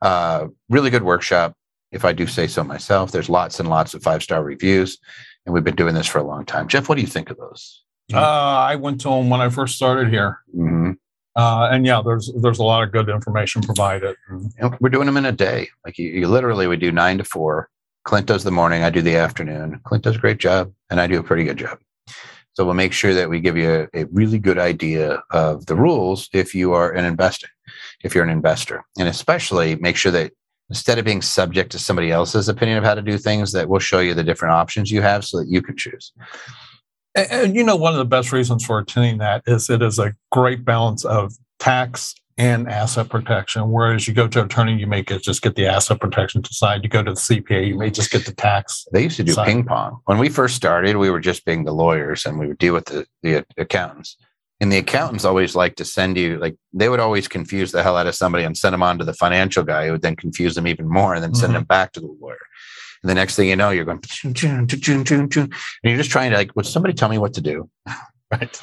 S2: uh, really good workshop. If I do say so myself, there's lots and lots of five star reviews, and we've been doing this for a long time. Jeff, what do you think of those?
S3: Uh, I went to them when I first started here.
S2: Mm-hmm.
S3: Uh, and yeah, there's there's a lot of good information provided.
S2: And we're doing them in a day. Like you, you literally, we do nine to four. Clint does the morning, I do the afternoon. Clint does a great job, and I do a pretty good job. So we'll make sure that we give you a, a, really good idea of the rules if you are an investor, if you're an investor, and especially make sure that instead of being subject to somebody else's opinion of how to do things, that we'll show you the different options you have so that you can choose.
S3: And, and you know, one of the best reasons for attending that is it is a great balance of tax and asset protection. Whereas you go to attorney, you may get, just get the asset protection side. You go to the CPA, you may just get the tax.
S2: They used to do
S3: side.
S2: ping pong. When we first started, we were just being the lawyers and we would deal with the, the accountants. And the accountants always like to send you, like, they would always confuse the hell out of somebody and send them on to the financial guy who would then confuse them even more and then send
S3: Mhm.
S2: them back to the lawyer. And the next thing you know, you're going, and you're just trying to, like, would somebody tell me what to do?
S3: Right.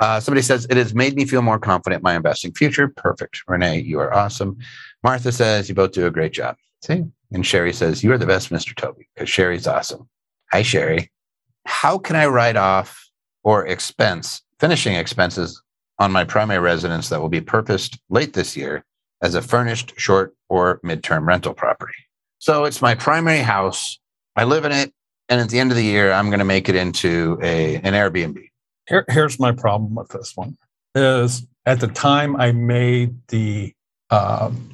S2: Uh, somebody says, it has made me feel more confident in my investing future. Perfect. Renee, you are awesome. Martha says, you both do a great job. See? And Sherry says, you are the best, Mr. Toby, because Sherry's awesome. Hi, Sherry. How can I write off or expense finishing expenses on my primary residence that will be purposed late this year as a furnished short or midterm rental property? So it's my primary house. I live in it. And at the end of the year, I'm going to make it into a, an Airbnb.
S3: Here, here's my problem with this one is at the time I made the um,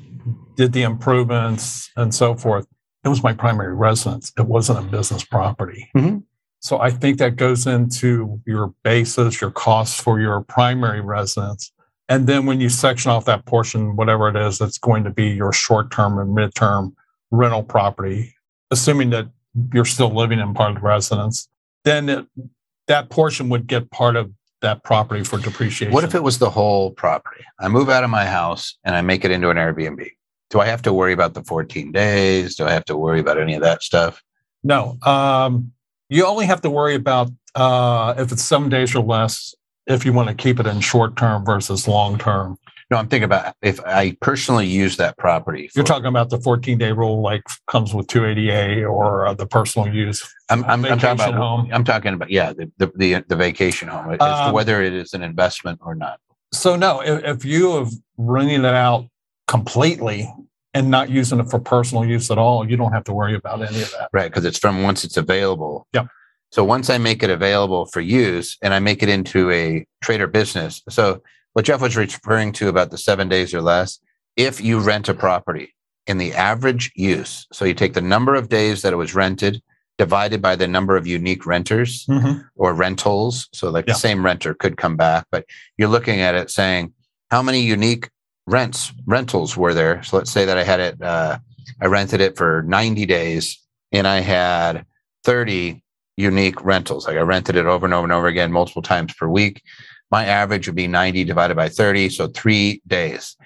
S3: did the improvements and so forth, it was my primary residence. It wasn't a business property.
S2: Mhm.
S3: So I think that goes into your basis, your costs for your primary residence. And then when you section off that portion, whatever it is, that's going to be your short term and midterm rental property, assuming that you're still living in part of the residence, then it, that portion would get part of that property for depreciation.
S2: What if it was the whole property? I move out of my house and I make it into an Airbnb. Do I have to worry about the 14 days? Do I have to worry about any of that stuff?
S3: No, um, you only have to worry about uh, if it's seven days or less. If you want to keep it in short term versus long term,
S2: No, I'm thinking about if I personally use that property.
S3: you're talking about the 14 day rule, like comes with 280A or uh, the personal use.
S2: I'm, I'm, I'm talking about.
S3: home.
S2: I'm talking about yeah, the the the, the vacation home
S3: Um,
S2: whether it is an investment or not.
S3: So no, if, if you have renting it out completely and not using it for personal use at all, you don't have to worry about any of that.
S2: Right, because it's from once it's available.
S3: Yep.
S2: So once I make it available for use and I make it into a trade or business. So what Jeff was referring to about the seven days or less, if you rent a property in the average use, so you take the number of days that it was rented divided by the number of unique renters or rentals. So like
S3: Yeah.
S2: the same renter could come back, but you're looking at it saying, how many unique rents rentals were there? So let's say that I had it, uh, I rented it for 90 days and I had 30 unique rentals. Like I rented it over and over and over again, multiple times per week. My average would be 90 divided by 30. So three days,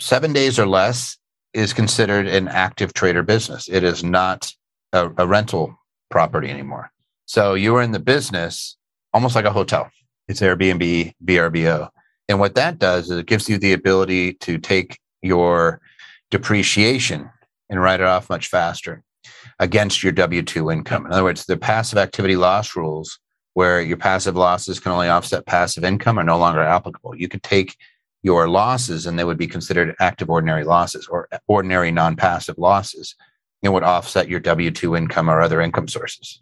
S2: seven days or less is considered an active trade or business. It is not a, a rental property anymore. So you are in the business almost like a hotel. It's Airbnb, VRBO. And what that does is it gives you the ability to take your depreciation and write it off much faster against your W 2 income. In other words, the passive activity loss rules, where your passive losses can only offset passive income, are no longer applicable. You could take your losses and they would be considered active ordinary losses or ordinary non passive losses and would offset your W 2 income or other income sources.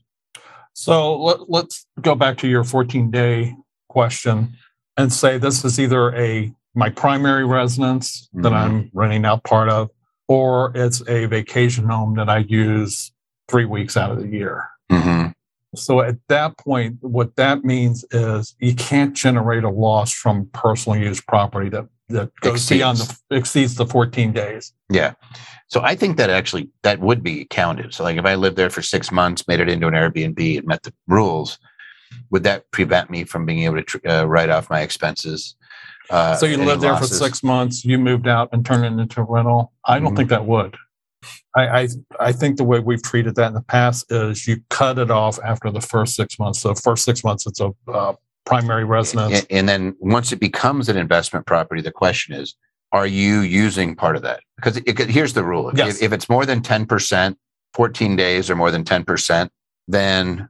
S3: So let, let's go back to your 14 day question and say this is either a my primary residence that
S2: Mhm.
S3: I'm renting out part of, or it's a vacation home that I use three weeks out of the year.
S2: hmm
S3: So at that point, what that means is you can't generate a loss from personal use property that, that goes beyond the exceeds the 14 days.
S2: Yeah. So I think that actually that would be counted. So like if I lived there for six months, made it into an Airbnb and met the rules, would that prevent me from being able to tr- uh, write off my expenses? Uh,
S3: So you lived there for six months, you moved out and turned it into rental. I don't
S2: Mhm.
S3: think that would. I, I I think the way we've treated that in the past is you cut it off after the first six months. So first six months, it's a uh, primary residence.
S2: And, and then once it becomes an investment property, the question is, are you using part of that? Because it, could- here's the rule: if,
S3: Yes.
S2: if it's more than ten percent, fourteen days or more than ten percent, then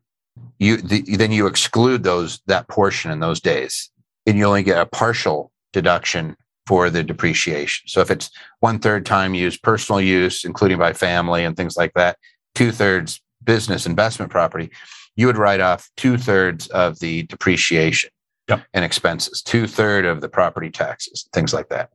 S2: you the, then you exclude those that portion in those days, and you only get a partial deduction for the depreciation. So if it's one third time use, personal use, including by family and things like that, two thirds business investment property, you would write off two thirds of the depreciation
S3: Yep.
S2: and expenses, two third of the property taxes, things like that.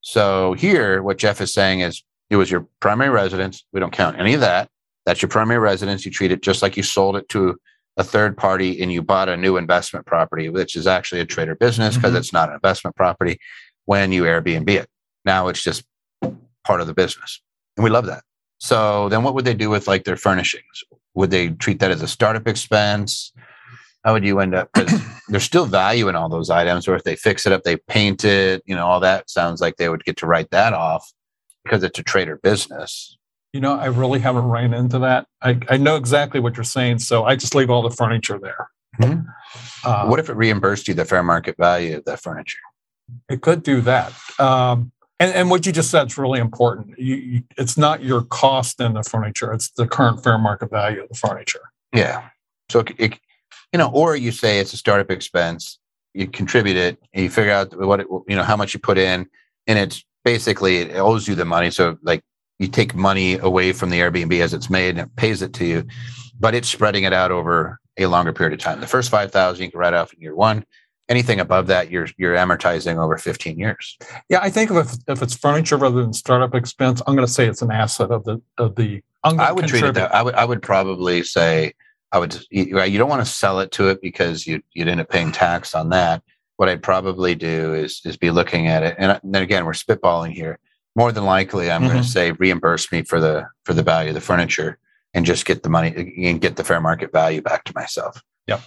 S2: So here, what Jeff is saying is it was your primary residence. We don't count any of that. That's your primary residence. You treat it just like you sold it to a third party and you bought a new investment property, which is actually a trade or business because
S3: Mhm.
S2: it's not an investment property when you Airbnb it. Now it's just part of the business. And we love that. So then what would they do with like their furnishings? Would they treat that as a startup expense? How would you end up? Because there's still value in all those items, or if they fix it up, they paint it, you know, all that sounds like they would get to write that off because it's a trade or business.
S3: You know, I really haven't ran into that. I, I know exactly what you're saying, so I just leave all the furniture there.
S2: Mhm.
S3: Uh,
S2: what if it reimbursed you the fair market value of that furniture?
S3: It could do that. Um, and, and what you just said is really important. You, you, it's not your cost in the furniture; it's the current fair market value of the furniture.
S2: Yeah. So it, it, you know, or you say it's a startup expense, you contribute it, you figure out what it, you know how much you put in, and it's basically it owes you the money. So like you take money away from the Airbnb as it's made, and it pays it to you, but it's spreading it out over a longer period of time. The first five thousand you can write off in year one. Anything above that, you're you're amortizing over fifteen years.
S3: Yeah, I think if if it's furniture rather than startup expense, I'm going to say it's an asset of the of the. Gonna
S2: would treat it that. I would. I would probably say I would. You, you don't want to sell it to it because you you'd end up paying tax on that. What I'd probably do is is be looking at it, and I- then again, we're spitballing here. More than likely, I'm going
S3: Mhm.
S2: to say reimburse me for the for the value of the furniture, and just get the money and get the fair market value back to myself.
S3: Yep.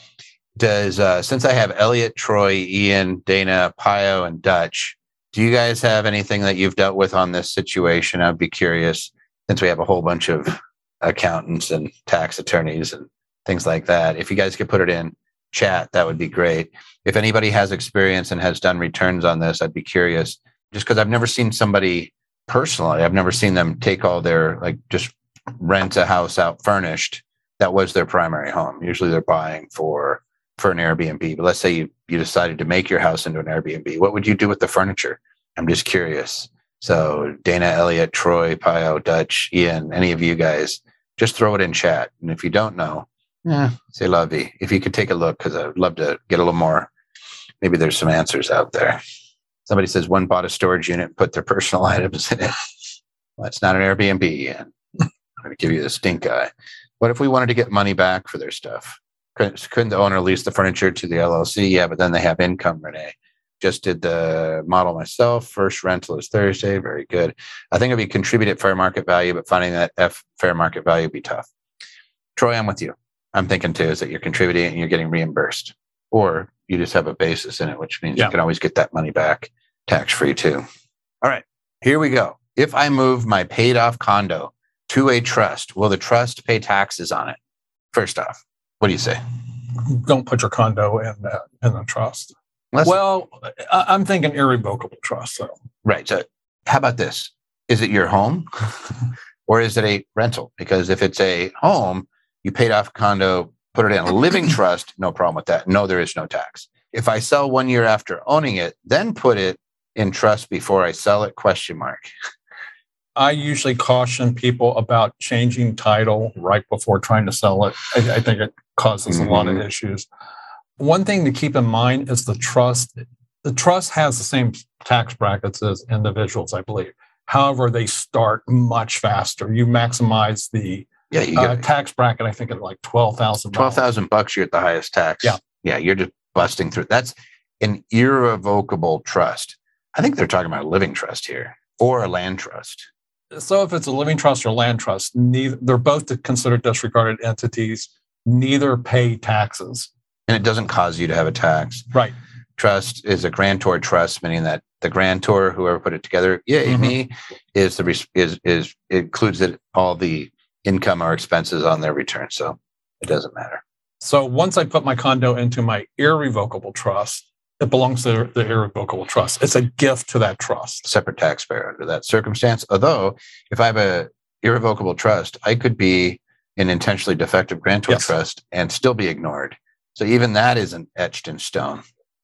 S2: Does uh, since I have Elliot, Troy, Ian, Dana, Pio, and Dutch, do you guys have anything that you've dealt with on this situation? I'd be curious since we have a whole bunch of accountants and tax attorneys and things like that. If you guys could put it in chat, that would be great. If anybody has experience and has done returns on this, I'd be curious just because I've never seen somebody personally, I've never seen them take all their, like, just rent a house out furnished. That was their primary home. Usually they're buying for for an Airbnb. But let's say you, you decided to make your house into an Airbnb. What would you do with the furniture? I'm just curious. So Dana, Elliott, Troy, Pio, Dutch, Ian, any of you guys, just throw it in chat. And if you don't know, yeah, say lovey. If you could take a look, because I'd love to get a little more. Maybe there's some answers out there. Somebody says one bought a storage unit put their personal items in it. Well, it's not an Airbnb. I'm going to give you the stink eye. What if we wanted to get money back for their stuff? Couldn't, couldn't the owner lease the furniture to the LLC? Yeah, but then they have income, Renee. Just did the model myself. First rental is Thursday. Very good. I think if you contribute at fair market value, but finding that F fair market value would be tough. Troy, I'm with you. I'm thinking too is that you're contributing and you're getting reimbursed, or you just have a basis in it, which means
S3: Yeah.
S2: you can always get that money back tax free too. All right, here we go. If I move my paid off condo to a trust, will the trust pay taxes on it? First off, what do you say?
S3: Don't put your condo in uh, in a trust.
S2: Let's-
S3: well, I, I'm thinking irrevocable trust. So
S2: Right. So, how about this? Is it your home or is it a rental? Because if it's a home, you paid off a condo, put it in a living trust, no problem with that. No, there is no tax. If I sell one year after owning it, then put it in trust before I sell it, question mark.
S3: I usually caution people about changing title right before trying to sell it. I, I think it causes a lot of
S2: Mhm.
S3: issues. One thing to keep in mind is the trust. The trust has the same tax brackets as individuals, I believe. However, they start much faster. You maximize the
S2: Yeah, you
S3: Uh, tax bracket, I think, at like twelve thousand.
S2: twelve thousand bucks. You're at the highest tax.
S3: Yeah.
S2: yeah, you're just busting through. That's an irrevocable trust. I think they're talking about a living trust here or a land trust.
S3: So if it's a living trust or land trust, neither they're both considered disregarded entities. Neither pay taxes.
S2: and it doesn't cause you to have a tax.
S3: Right.
S2: Trust is a grantor trust, meaning that the grantor, whoever put it together, yeah,
S3: Mhm.
S2: me, is the is is includes it all the income or expenses on their return, so it doesn't matter.
S3: So once I put my condo into my irrevocable trust, it belongs to the irrevocable trust. It's a gift to that trust.
S2: Separate taxpayer under that circumstance. Although, if I have a irrevocable trust, I could be an intentionally defective grantor
S3: Yes.
S2: trust and still be ignored. So even that isn't etched in stone.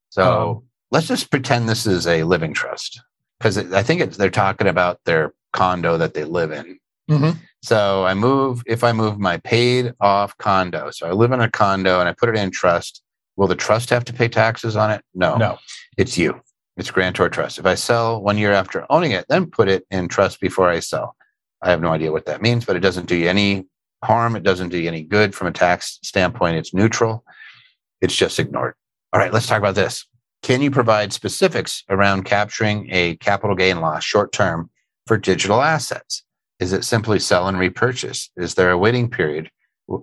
S2: So
S3: Um,
S2: let's just pretend this is a living trust because I think it's, they're talking about their condo that they live in.
S3: Mhm.
S2: So I move, if I move my paid off condo, so I live in a condo and I put it in trust, will the trust have to pay taxes on it? No,
S3: No.
S2: it's you. It's grantor trust. If I sell one year after owning it, then put it in trust before I sell. I have no idea what that means, but it doesn't do you any harm. It doesn't do you any good from a tax standpoint. It's neutral. It's just ignored. All right, let's talk about this. Can you provide specifics around capturing a capital gain loss short term for digital assets? Is it simply sell and repurchase? Is there a waiting period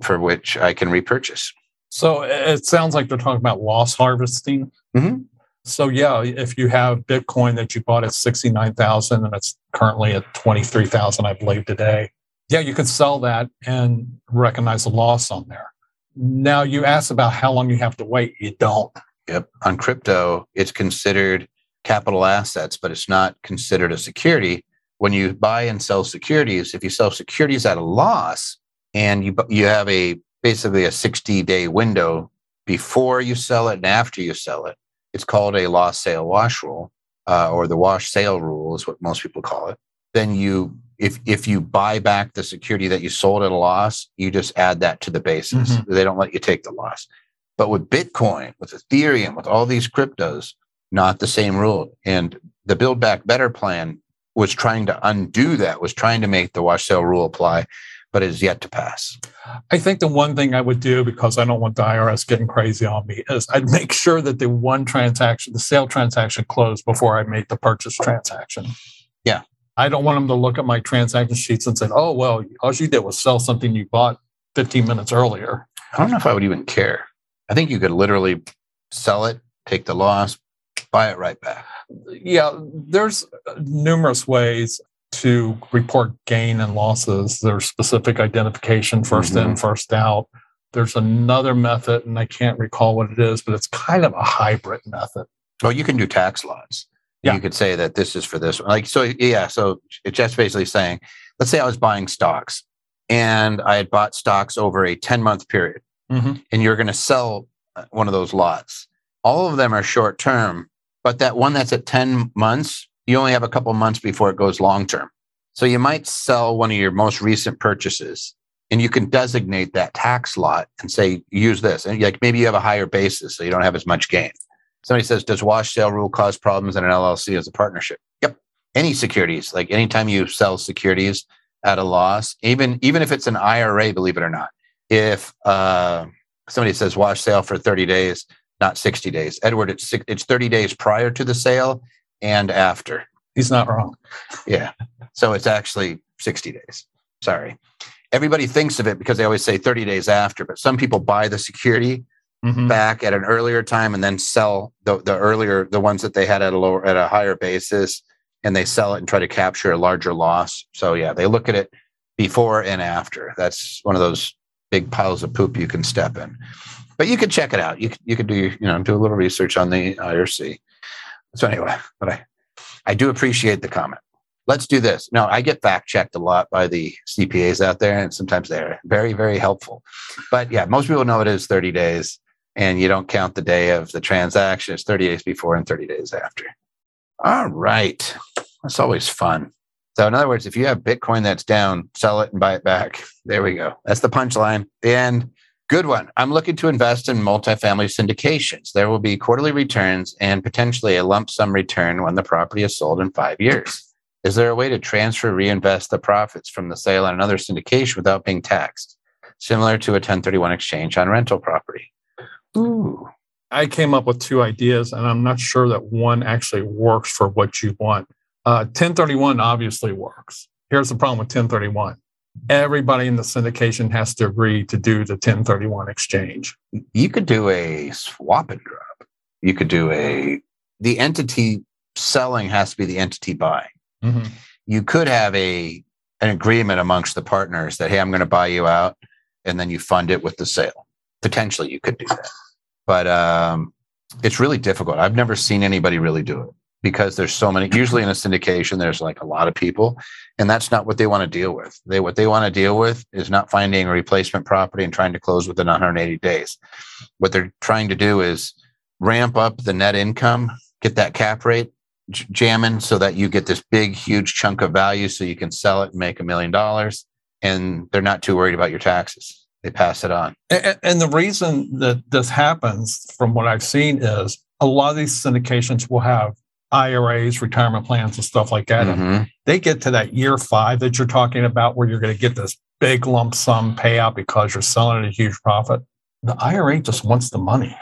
S2: for which I can repurchase?
S3: So it sounds like they're talking about loss harvesting.
S2: Mhm.
S3: So yeah, if you have Bitcoin that you bought at sixty nine thousand and it's currently at twenty three thousand, I believe today. Yeah, you can sell that and recognize the loss on there. Now you asked about how long you have to wait. You don't.
S2: Yep. On crypto, it's considered capital assets, but it's not considered a security. When you buy and sell securities, if you sell securities at a loss and you you have a basically a 60 day window before you sell it and after you sell it, it's called a loss sale wash rule, uh, or the wash sale rule is what most people call it. Then you, if if you buy back the security that you sold at a loss, you just add that to the basis.
S3: Mhm.
S2: They don't let you take the loss. But with Bitcoin, with Ethereum, with all these cryptos, not the same rule. And the Build Back Better plan was trying to undo that, was trying to make the wash sale rule apply, but is yet to pass.
S3: I think the one thing I would do because I don't want the IRS getting crazy on me is I'd make sure that the one transaction, the sale transaction closed before I made the purchase transaction.
S2: Yeah.
S3: I don't want them to look at my transaction sheets and say, oh, well, all you did was sell something you bought 15 minutes earlier.
S2: I don't know if I would even care. I think you could literally sell it, take the loss, buy it right back.
S3: Yeah, there's numerous ways to report gain and losses. There's specific identification, 1st in, mm-hmm. first out. There's another method, and I can't recall what it is, but it's kind of a hybrid method.
S2: Well, you can do tax lots.
S3: Yeah.
S2: You could say that this is for this one. Like, so yeah. So it's just basically saying, let's say I was buying stocks and I had bought stocks over a 10 month period
S3: Mhm.
S2: and you're going to sell uh, one of those lots. All of them are short term, but that one that's at 10 months, you only have a couple months before it goes long term. So you might sell one of your most recent purchases and you can designate that tax lot and say, use this. And like maybe you have a higher basis, so you don't have as much gain. Somebody says, does wash sale rule cause problems in an LLC as a partnership? Yep. Any securities, like anytime you sell securities at a loss, even even if it's an IRA, believe it or not, if uh, somebody says wash sale for 30 days, not 60 days, Edward, it's it's 30 days prior to the sale and after.
S3: He's not wrong.
S2: Yeah. So it's actually 60 days. Sorry. Everybody thinks of it because they always say 30 days after, but some people buy the security
S3: Mhm.
S2: back at an earlier time and then sell the, the earlier the ones that they had at a lower at a higher basis and they sell it and try to capture a larger loss. So yeah they look at it before and after. That's one of those big piles of poop you can step in. But you can check it out. You, you could do you know do a little research on the irc so anyway but i i do appreciate the comment. Let's do this. No i get fact checked a lot by the cpas out there and sometimes they're very very helpful. But yeah most people know it is 30 days and you don't count the day of the transaction. It's 30 days before and 30 days after. All right. That's always fun. So, in other words, if you have Bitcoin that's down, sell it and buy it back. There we go. That's the punchline. The end. Good one. I'm looking to invest in multifamily syndications. There will be quarterly returns and potentially a lump sum return when the property is sold in five years. Is there a way to transfer, reinvest the profits from the sale on another syndication without being taxed, similar to a 1031 exchange on rental property? Ooh.
S3: I came up with two ideas, and I'm not sure that one actually works for what you want. Uh, 1031 obviously works. Here's the problem with 1031 everybody in the syndication has to agree to do the 1031 exchange.
S2: You could do a swap and drop. You could do a, the entity selling has to be the entity buying. Mm-hmm. You could have a, an agreement amongst the partners that, hey, I'm going to buy you out. And then you fund it with the sale. Potentially you could do that. But um, it's really difficult. I've never seen anybody really do it because there's so many usually in a syndication there's like a lot of people and that's not what they want to deal with they what they want to deal with is not finding a replacement property and trying to close within 180 days what they're trying to do is ramp up the net income get that cap rate jamming so that you get this big huge chunk of value so you can sell it and make a million dollars and they're not too worried about your taxes they pass it on
S3: and, and the reason that this happens from what i've seen is a lot of these syndications will have IRAs, retirement plans, and stuff like that. Mm-hmm. they get to that year five that you're talking about, where you're going to get this big lump sum payout because you're selling at a huge profit. The IRA just wants the money.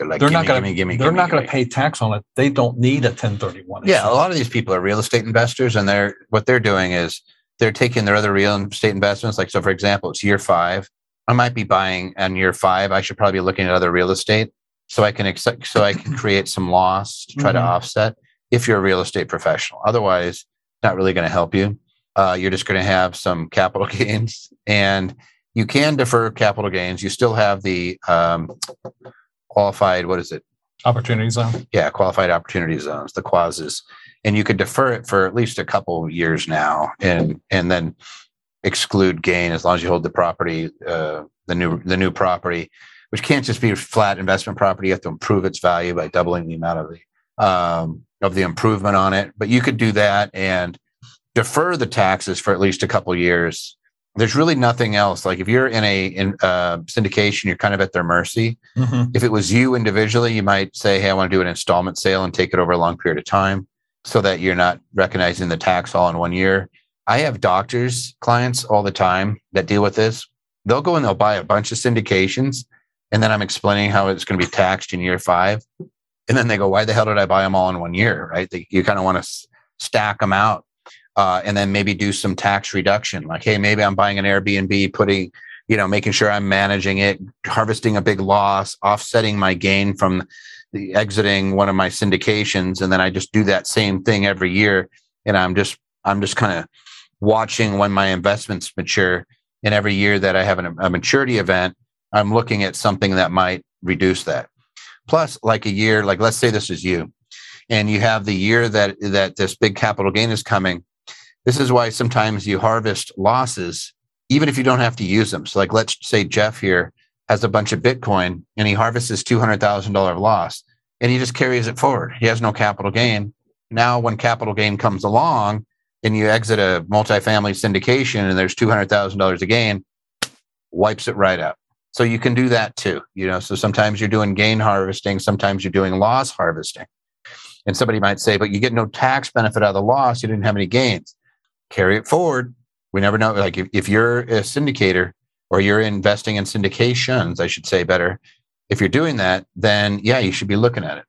S3: Like, they're not going to. They're not going to pay tax on it. They don't need a 1031.
S2: Yeah, a lot of these people are real estate investors, and they're what they're doing is they're taking their other real estate investments. Like so, for example, it's year five. I might be buying on year five. I should probably be looking at other real estate so I can accept, so I can create some loss to try mm-hmm. to offset if you're a real estate professional. Otherwise, not really going to help you. Uh, you're just going to have some capital gains, and you can defer capital gains. You still have the um, qualified. What is it?
S3: Opportunity zone.
S2: Yeah, qualified opportunity zones, the quases, and you could defer it for at least a couple years now, and and then exclude gain as long as you hold the property, uh, the new the new property, which can't just be flat investment property. You have to improve its value by doubling the amount of the um, of the improvement on it. But you could do that and defer the taxes for at least a couple years. There's really nothing else. Like if you're in a in, uh, syndication, you're kind of at their mercy. Mm-hmm. If it was you individually, you might say, "Hey, I want to do an installment sale and take it over a long period of time, so that you're not recognizing the tax all in one year." I have doctors clients all the time that deal with this. They'll go and they'll buy a bunch of syndications, and then I'm explaining how it's going to be taxed in year five and then they go, why the hell did I buy them all in one year? Right? They, you kind of want to s- stack them out, uh, and then maybe do some tax reduction. Like, hey, maybe I'm buying an Airbnb, putting, you know, making sure I'm managing it, harvesting a big loss, offsetting my gain from the exiting one of my syndications, and then I just do that same thing every year, and I'm just I'm just kind of watching when my investments mature. And every year that I have an, a maturity event, I'm looking at something that might reduce that. Plus like a year like let's say this is you and you have the year that that this big capital gain is coming. This is why sometimes you harvest losses even if you don't have to use them. So like let's say jeff here has a bunch of bitcoin and he harvests his $200000 loss and he just carries it forward. He has no capital gain. Now when capital gain comes along and you exit a multifamily syndication and there's $200000 a gain wipes it right out so you can do that too. You know, so sometimes you're doing gain harvesting, sometimes you're doing loss harvesting. And somebody might say, but you get no tax benefit out of the loss. You didn't have any gains. Carry it forward. We never know. Like if, if you're a syndicator or you're investing in syndications, I should say better. If you're doing that, then yeah, you should be looking at it.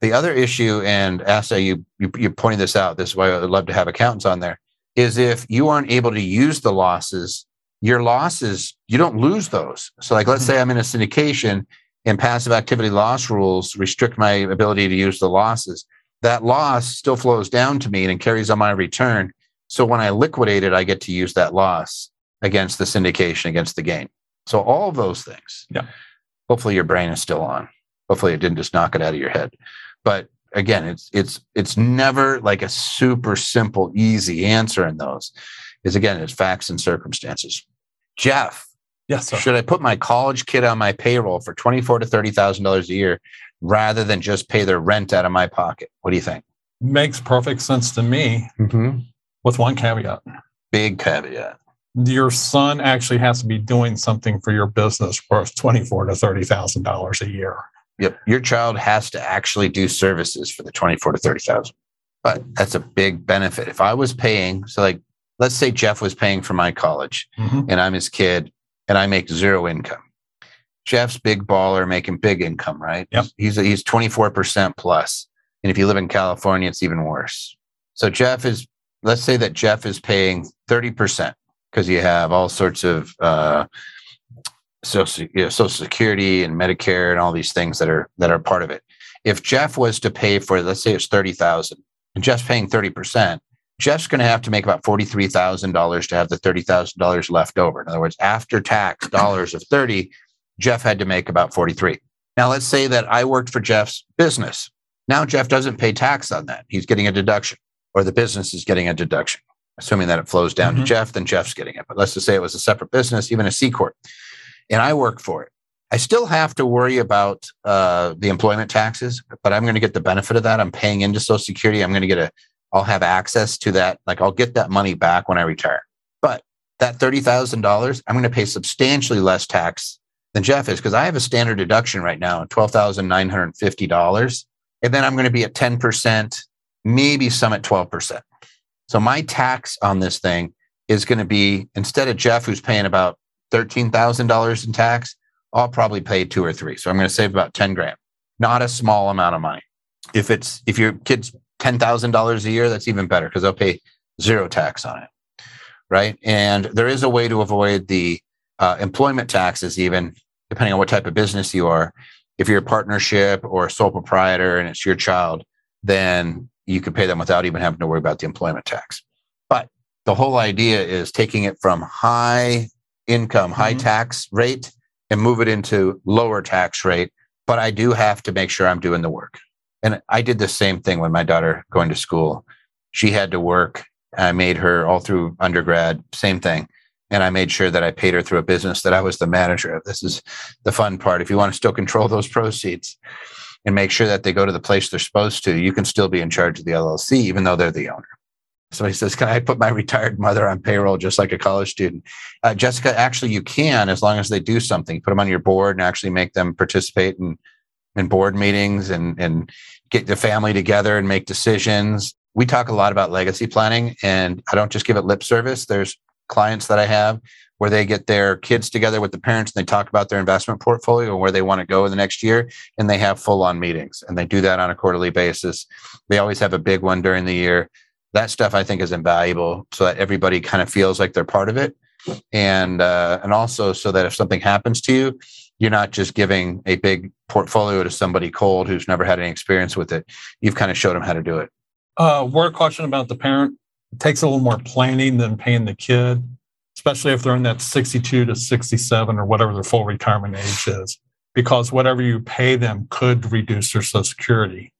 S2: The other issue, and Asa, you, you you're pointing this out. This is why I'd love to have accountants on there. Is if you aren't able to use the losses your losses, you don't lose those. So, like, let's say I'm in a syndication and passive activity loss rules restrict my ability to use the losses. That loss still flows down to me and carries on my return. So, when I liquidate it, I get to use that loss against the syndication, against the gain. So, all of those things.
S3: Yeah.
S2: Hopefully, your brain is still on. Hopefully, it didn't just knock it out of your head. But again, it's it's it's never like a super simple, easy answer in those. Is again, it's facts and circumstances. Jeff,
S3: yes, sir.
S2: should I put my college kid on my payroll for twenty four to thirty thousand dollars a year rather than just pay their rent out of my pocket? What do you think?
S3: Makes perfect sense to me. Mm-hmm. With one caveat.
S2: Big caveat.
S3: Your son actually has to be doing something for your business worth twenty four to thirty thousand dollars a year.
S2: Yep, your child has to actually do services for the twenty four to thirty thousand. But that's a big benefit. If I was paying, so like, let's say Jeff was paying for my college
S3: Mhm.
S2: and I'm his kid and I make zero income. Jeff's big baller making big income, right?
S3: Yep.
S2: He's he's 24% plus. And if you live in California, it's even worse. So Jeff is, let's say that Jeff is paying 30% because you have all sorts of uh, social, you know, social security and Medicare and all these things that are that are part of it. If Jeff was to pay for, let's say it's 30,000 and Jeff's paying 30%, Jeff's going to have to make about $43,000 to have the $30,000 left over. In other words, after tax dollars of 30, Jeff had to make about 43. Now, let's say that I worked for Jeff's business. Now, Jeff doesn't pay tax on that. He's getting a deduction, or the business is getting a deduction. Assuming that it flows down to
S3: Mhm.
S2: Jeff, then Jeff's getting it. But let's just say it was a separate business, even a C Corp, and I work for it. I still have to worry about uh, the employment taxes, but I'm going to get the benefit of that. I'm paying into Social Security. I'm going to get a, I'll have access to that. Like I'll get that money back when I retire. But that $30,000, I'm going to pay substantially less tax than Jeff is because I have a standard deduction right now, $12,950. And then I'm going to be at 10%, maybe some at 12%. So my tax on this thing is going to be instead of Jeff, who's paying about $13,000 in tax, I'll probably pay two or three. So I'm going to save about 10 grand. Not a small amount of money. If it's if your kid's ten thousand dollars a year, that's even better because they'll pay zero tax on it, right? And there is a way to avoid the uh, employment taxes, even depending on what type of business you are. If you're a partnership or a sole proprietor and it's your child, then you could pay them without even having to worry about the employment tax. But the whole idea is taking it from high income, high
S3: Mhm.
S2: tax rate and move it into lower tax rate. But I do have to make sure I'm doing the work. And I did the same thing when my daughter going to school. She had to work. I made her all through undergrad, same thing. And I made sure that I paid her through a business that I was the manager of. This is the fun part. If you want to still control those proceeds and make sure that they go to the place they're supposed to, you can still be in charge of the LLC, even though they're the owner. So he says, Can I put my retired mother on payroll just like a college student? Uh, Jessica, actually, you can as long as they do something. Put them on your board and actually make them participate in, in board meetings and, and get the family together and make decisions. We talk a lot about legacy planning, and I don't just give it lip service. There's clients that I have where they get their kids together with the parents and they talk about their investment portfolio and where they want to go in the next year. And they have full on meetings and they do that on a quarterly basis. They always have a big one during the year that stuff I think is invaluable so that everybody kind of feels like they're part of it. And uh, and also so that if something happens to you, you're not just giving a big portfolio to somebody cold who's never had any experience with it. You've kind of showed them how to do it.
S3: Uh, word caution about the parent. It takes a little more planning than paying the kid, especially if they're in that 62 to 67 or whatever their full retirement age is, because whatever you pay them could reduce their Social Security.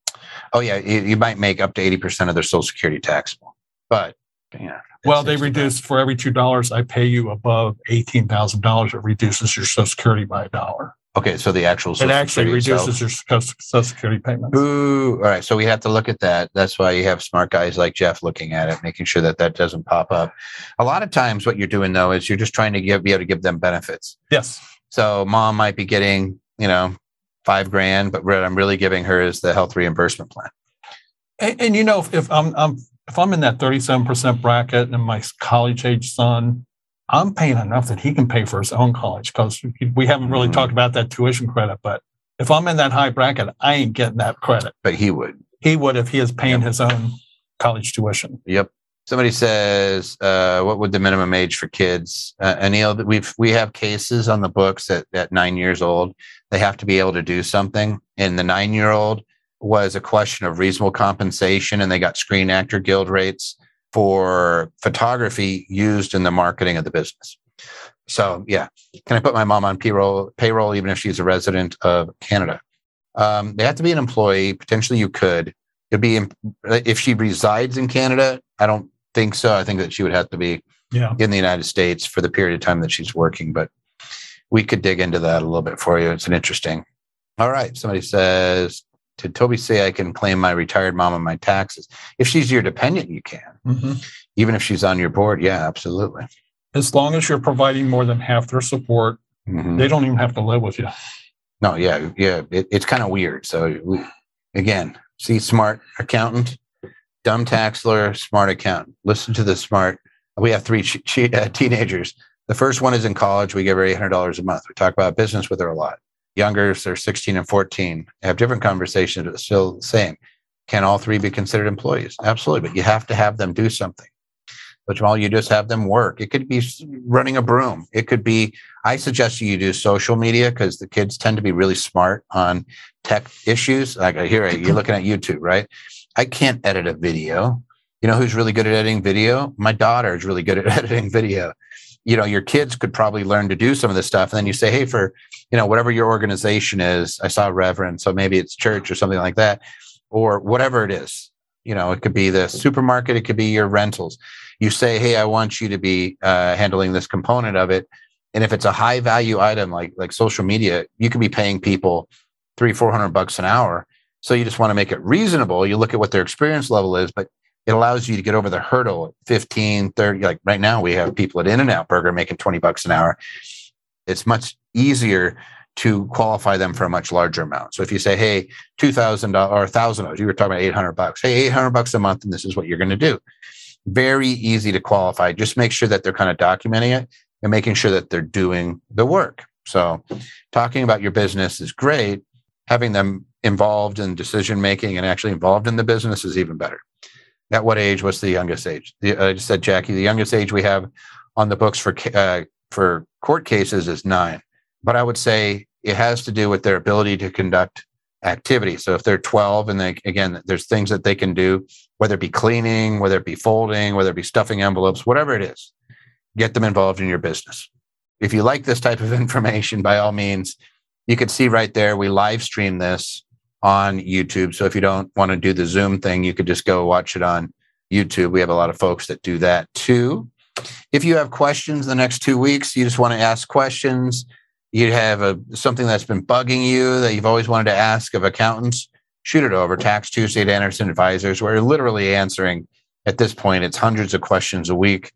S2: Oh yeah, you, you might make up to 80% of their social security taxable. But yeah.
S3: Well, they reduce for every two dollars I pay you above eighteen thousand dollars, it reduces your Social Security by a dollar.
S2: Okay, so the actual
S3: It actually
S2: Security itself-
S3: reduces your Social Security payments.
S2: Ooh, all right. So we have to look at that. That's why you have smart guys like Jeff looking at it, making sure that that doesn't pop up. A lot of times, what you're doing though is you're just trying to give, be able to give them benefits.
S3: Yes.
S2: So mom might be getting, you know, five grand, but what I'm really giving her is the health reimbursement plan.
S3: And, and you know, if, if I'm, I'm if I'm in that 37% bracket and my college age son, I'm paying enough that he can pay for his own college because we haven't really
S2: Mhm.
S3: talked about that tuition credit. But if I'm in that high bracket, I ain't getting that credit.
S2: But he would.
S3: He would if he is paying
S2: Yep.
S3: his own college tuition.
S2: Yep. Somebody says, uh, "What would the minimum age for kids?" Uh, Anil, we've we have cases on the books at at nine years old. They have to be able to do something, and the nine year old was a question of reasonable compensation, and they got Screen Actor Guild rates for photography used in the marketing of the business. So, yeah, can I put my mom on payroll? Payroll, even if she's a resident of Canada. Um, they have to be an employee. Potentially, you could. It'd be if she resides in Canada. I don't think so. I think that she would have to be
S3: Yeah.
S2: in the United States for the period of time that she's working. But we could dig into that a little bit for you. It's an interesting. All right. Somebody says, "Did Toby say I can claim my retired mom on my taxes? If she's your dependent, you can.
S3: Mhm.
S2: Even if she's on your board, yeah, absolutely.
S3: As long as you're providing more than half their support,
S2: Mhm.
S3: they don't even have to live with you.
S2: No, yeah, yeah. It, it's kind of weird. So we, again, see, smart accountant. dumb tax lawyer, smart accountant. Listen to the smart. We have three ch- ch- uh, teenagers. The first one is in college. We give her $800 a month. We talk about business with her a lot. Younger, they're 16 and 14. Have different conversations, but still the same. Can all three be considered employees? Absolutely, but you have to have them do something. But Jamal, you just have them work. It could be running a broom. It could be, I suggest you do social media because the kids tend to be really smart on tech issues. Like here, you're looking at YouTube, right? I can't edit a video. You know who's really good at editing video? My daughter is really good at editing video. You know, your kids could probably learn to do some of this stuff. And then you say, hey, for, you know, whatever your organization is, I saw Reverend, so maybe it's church or something like that, or whatever it is. You know, it could be the supermarket, it could be your rentals. You say, hey, I want you to be uh, handling this component of it. And if it's a high value item like like social media, you could be paying people three, four hundred bucks an hour. So you just want to make it reasonable. You look at what their experience level is, but it allows you to get over the hurdle at 15, 30. Like right now, we have people at In-N-Out Burger making 20 bucks an hour. It's much easier to qualify them for a much larger amount. So if you say, hey, $2,000 or $1,000, you were talking about 800 bucks. Hey, 800 bucks a month, and this is what you're going to do. Very easy to qualify. Just make sure that they're kind of documenting it and making sure that they're doing the work. So talking about your business is great. Having them involved in decision making and actually involved in the business is even better. At what age? What's the youngest age? The, I just said, Jackie, the youngest age we have on the books for uh, for court cases is nine. But I would say it has to do with their ability to conduct activity. So if they're 12 and they, again, there's things that they can do, whether it be cleaning, whether it be folding, whether it be stuffing envelopes, whatever it is, get them involved in your business. If you like this type of information, by all means, you can see right there, we live stream this on YouTube. So if you don't want to do the Zoom thing, you could just go watch it on YouTube. We have a lot of folks that do that too. If you have questions the next two weeks, you just want to ask questions, you have a something that's been bugging you that you've always wanted to ask of accountants, shoot it over. Tax Tuesday at Anderson Advisors. We're literally answering at this point, it's hundreds of questions a week.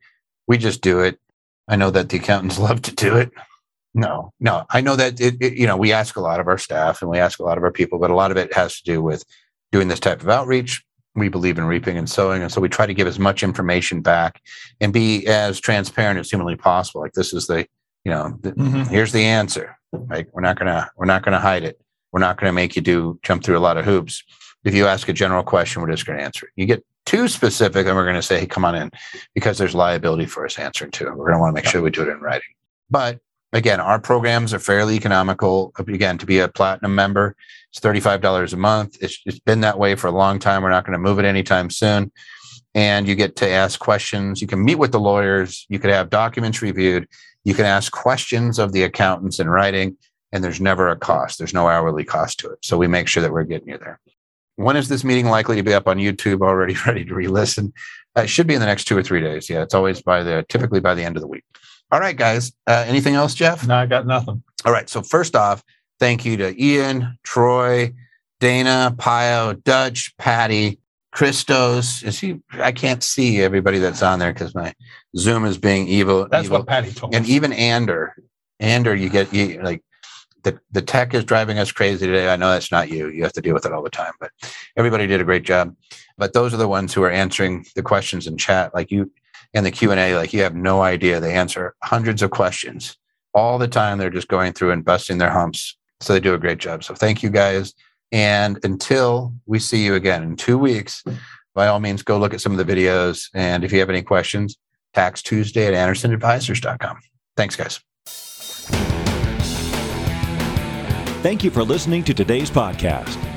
S2: We just do it. I know that the accountants love to do it. No, no. I know that it, it, you know, we ask a lot of our staff and we ask a lot of our people, but a lot of it has to do with doing this type of outreach. We believe in reaping and sowing. And so we try to give as much information back and be as transparent as humanly possible. Like this is the, you know, the, mm-hmm. here's the answer. Like we're not gonna, we're not gonna hide it. We're not gonna make you do jump through a lot of hoops. If you ask a general question, we're just gonna answer it. You get too specific, and we're gonna say, hey, come on in, because there's liability for us answering too. We're gonna want to make sure we do it in writing. But again, our programs are fairly economical. Again, to be a platinum member, it's $35 a month. It's, it's been that way for a long time. We're not going to move it anytime soon. And you get to ask questions. You can meet with the lawyers. You could have documents reviewed. You can ask questions of the accountants in writing, and there's never a cost. There's no hourly cost to it. So we make sure that we're getting you there. When is this meeting likely to be up on YouTube already ready to re-listen? Uh, it should be in the next two or three days. Yeah, it's always by the typically by the end of the week. All right, guys. Uh, anything else, Jeff?
S3: No, I got nothing.
S2: All right. So first off, thank you to Ian, Troy, Dana, Pio, Dutch, Patty, Christos. Is he? I can't see everybody that's on there because my Zoom is being evil.
S3: That's
S2: evil.
S3: what Patty told
S2: me.
S3: And
S2: even Ander, Ander, you get you like the the tech is driving us crazy today. I know that's not you. You have to deal with it all the time, but everybody did a great job. But those are the ones who are answering the questions in chat. Like you, in the Q&A like you have no idea. They answer hundreds of questions all the time. They're just going through and busting their humps. So they do a great job. So thank you guys. And until we see you again in 2 weeks by all means go look at some of the videos. And if you have any questions tax tuesday at andersonadvisors.com thanks guys.
S1: Thank you for listening to today's podcast.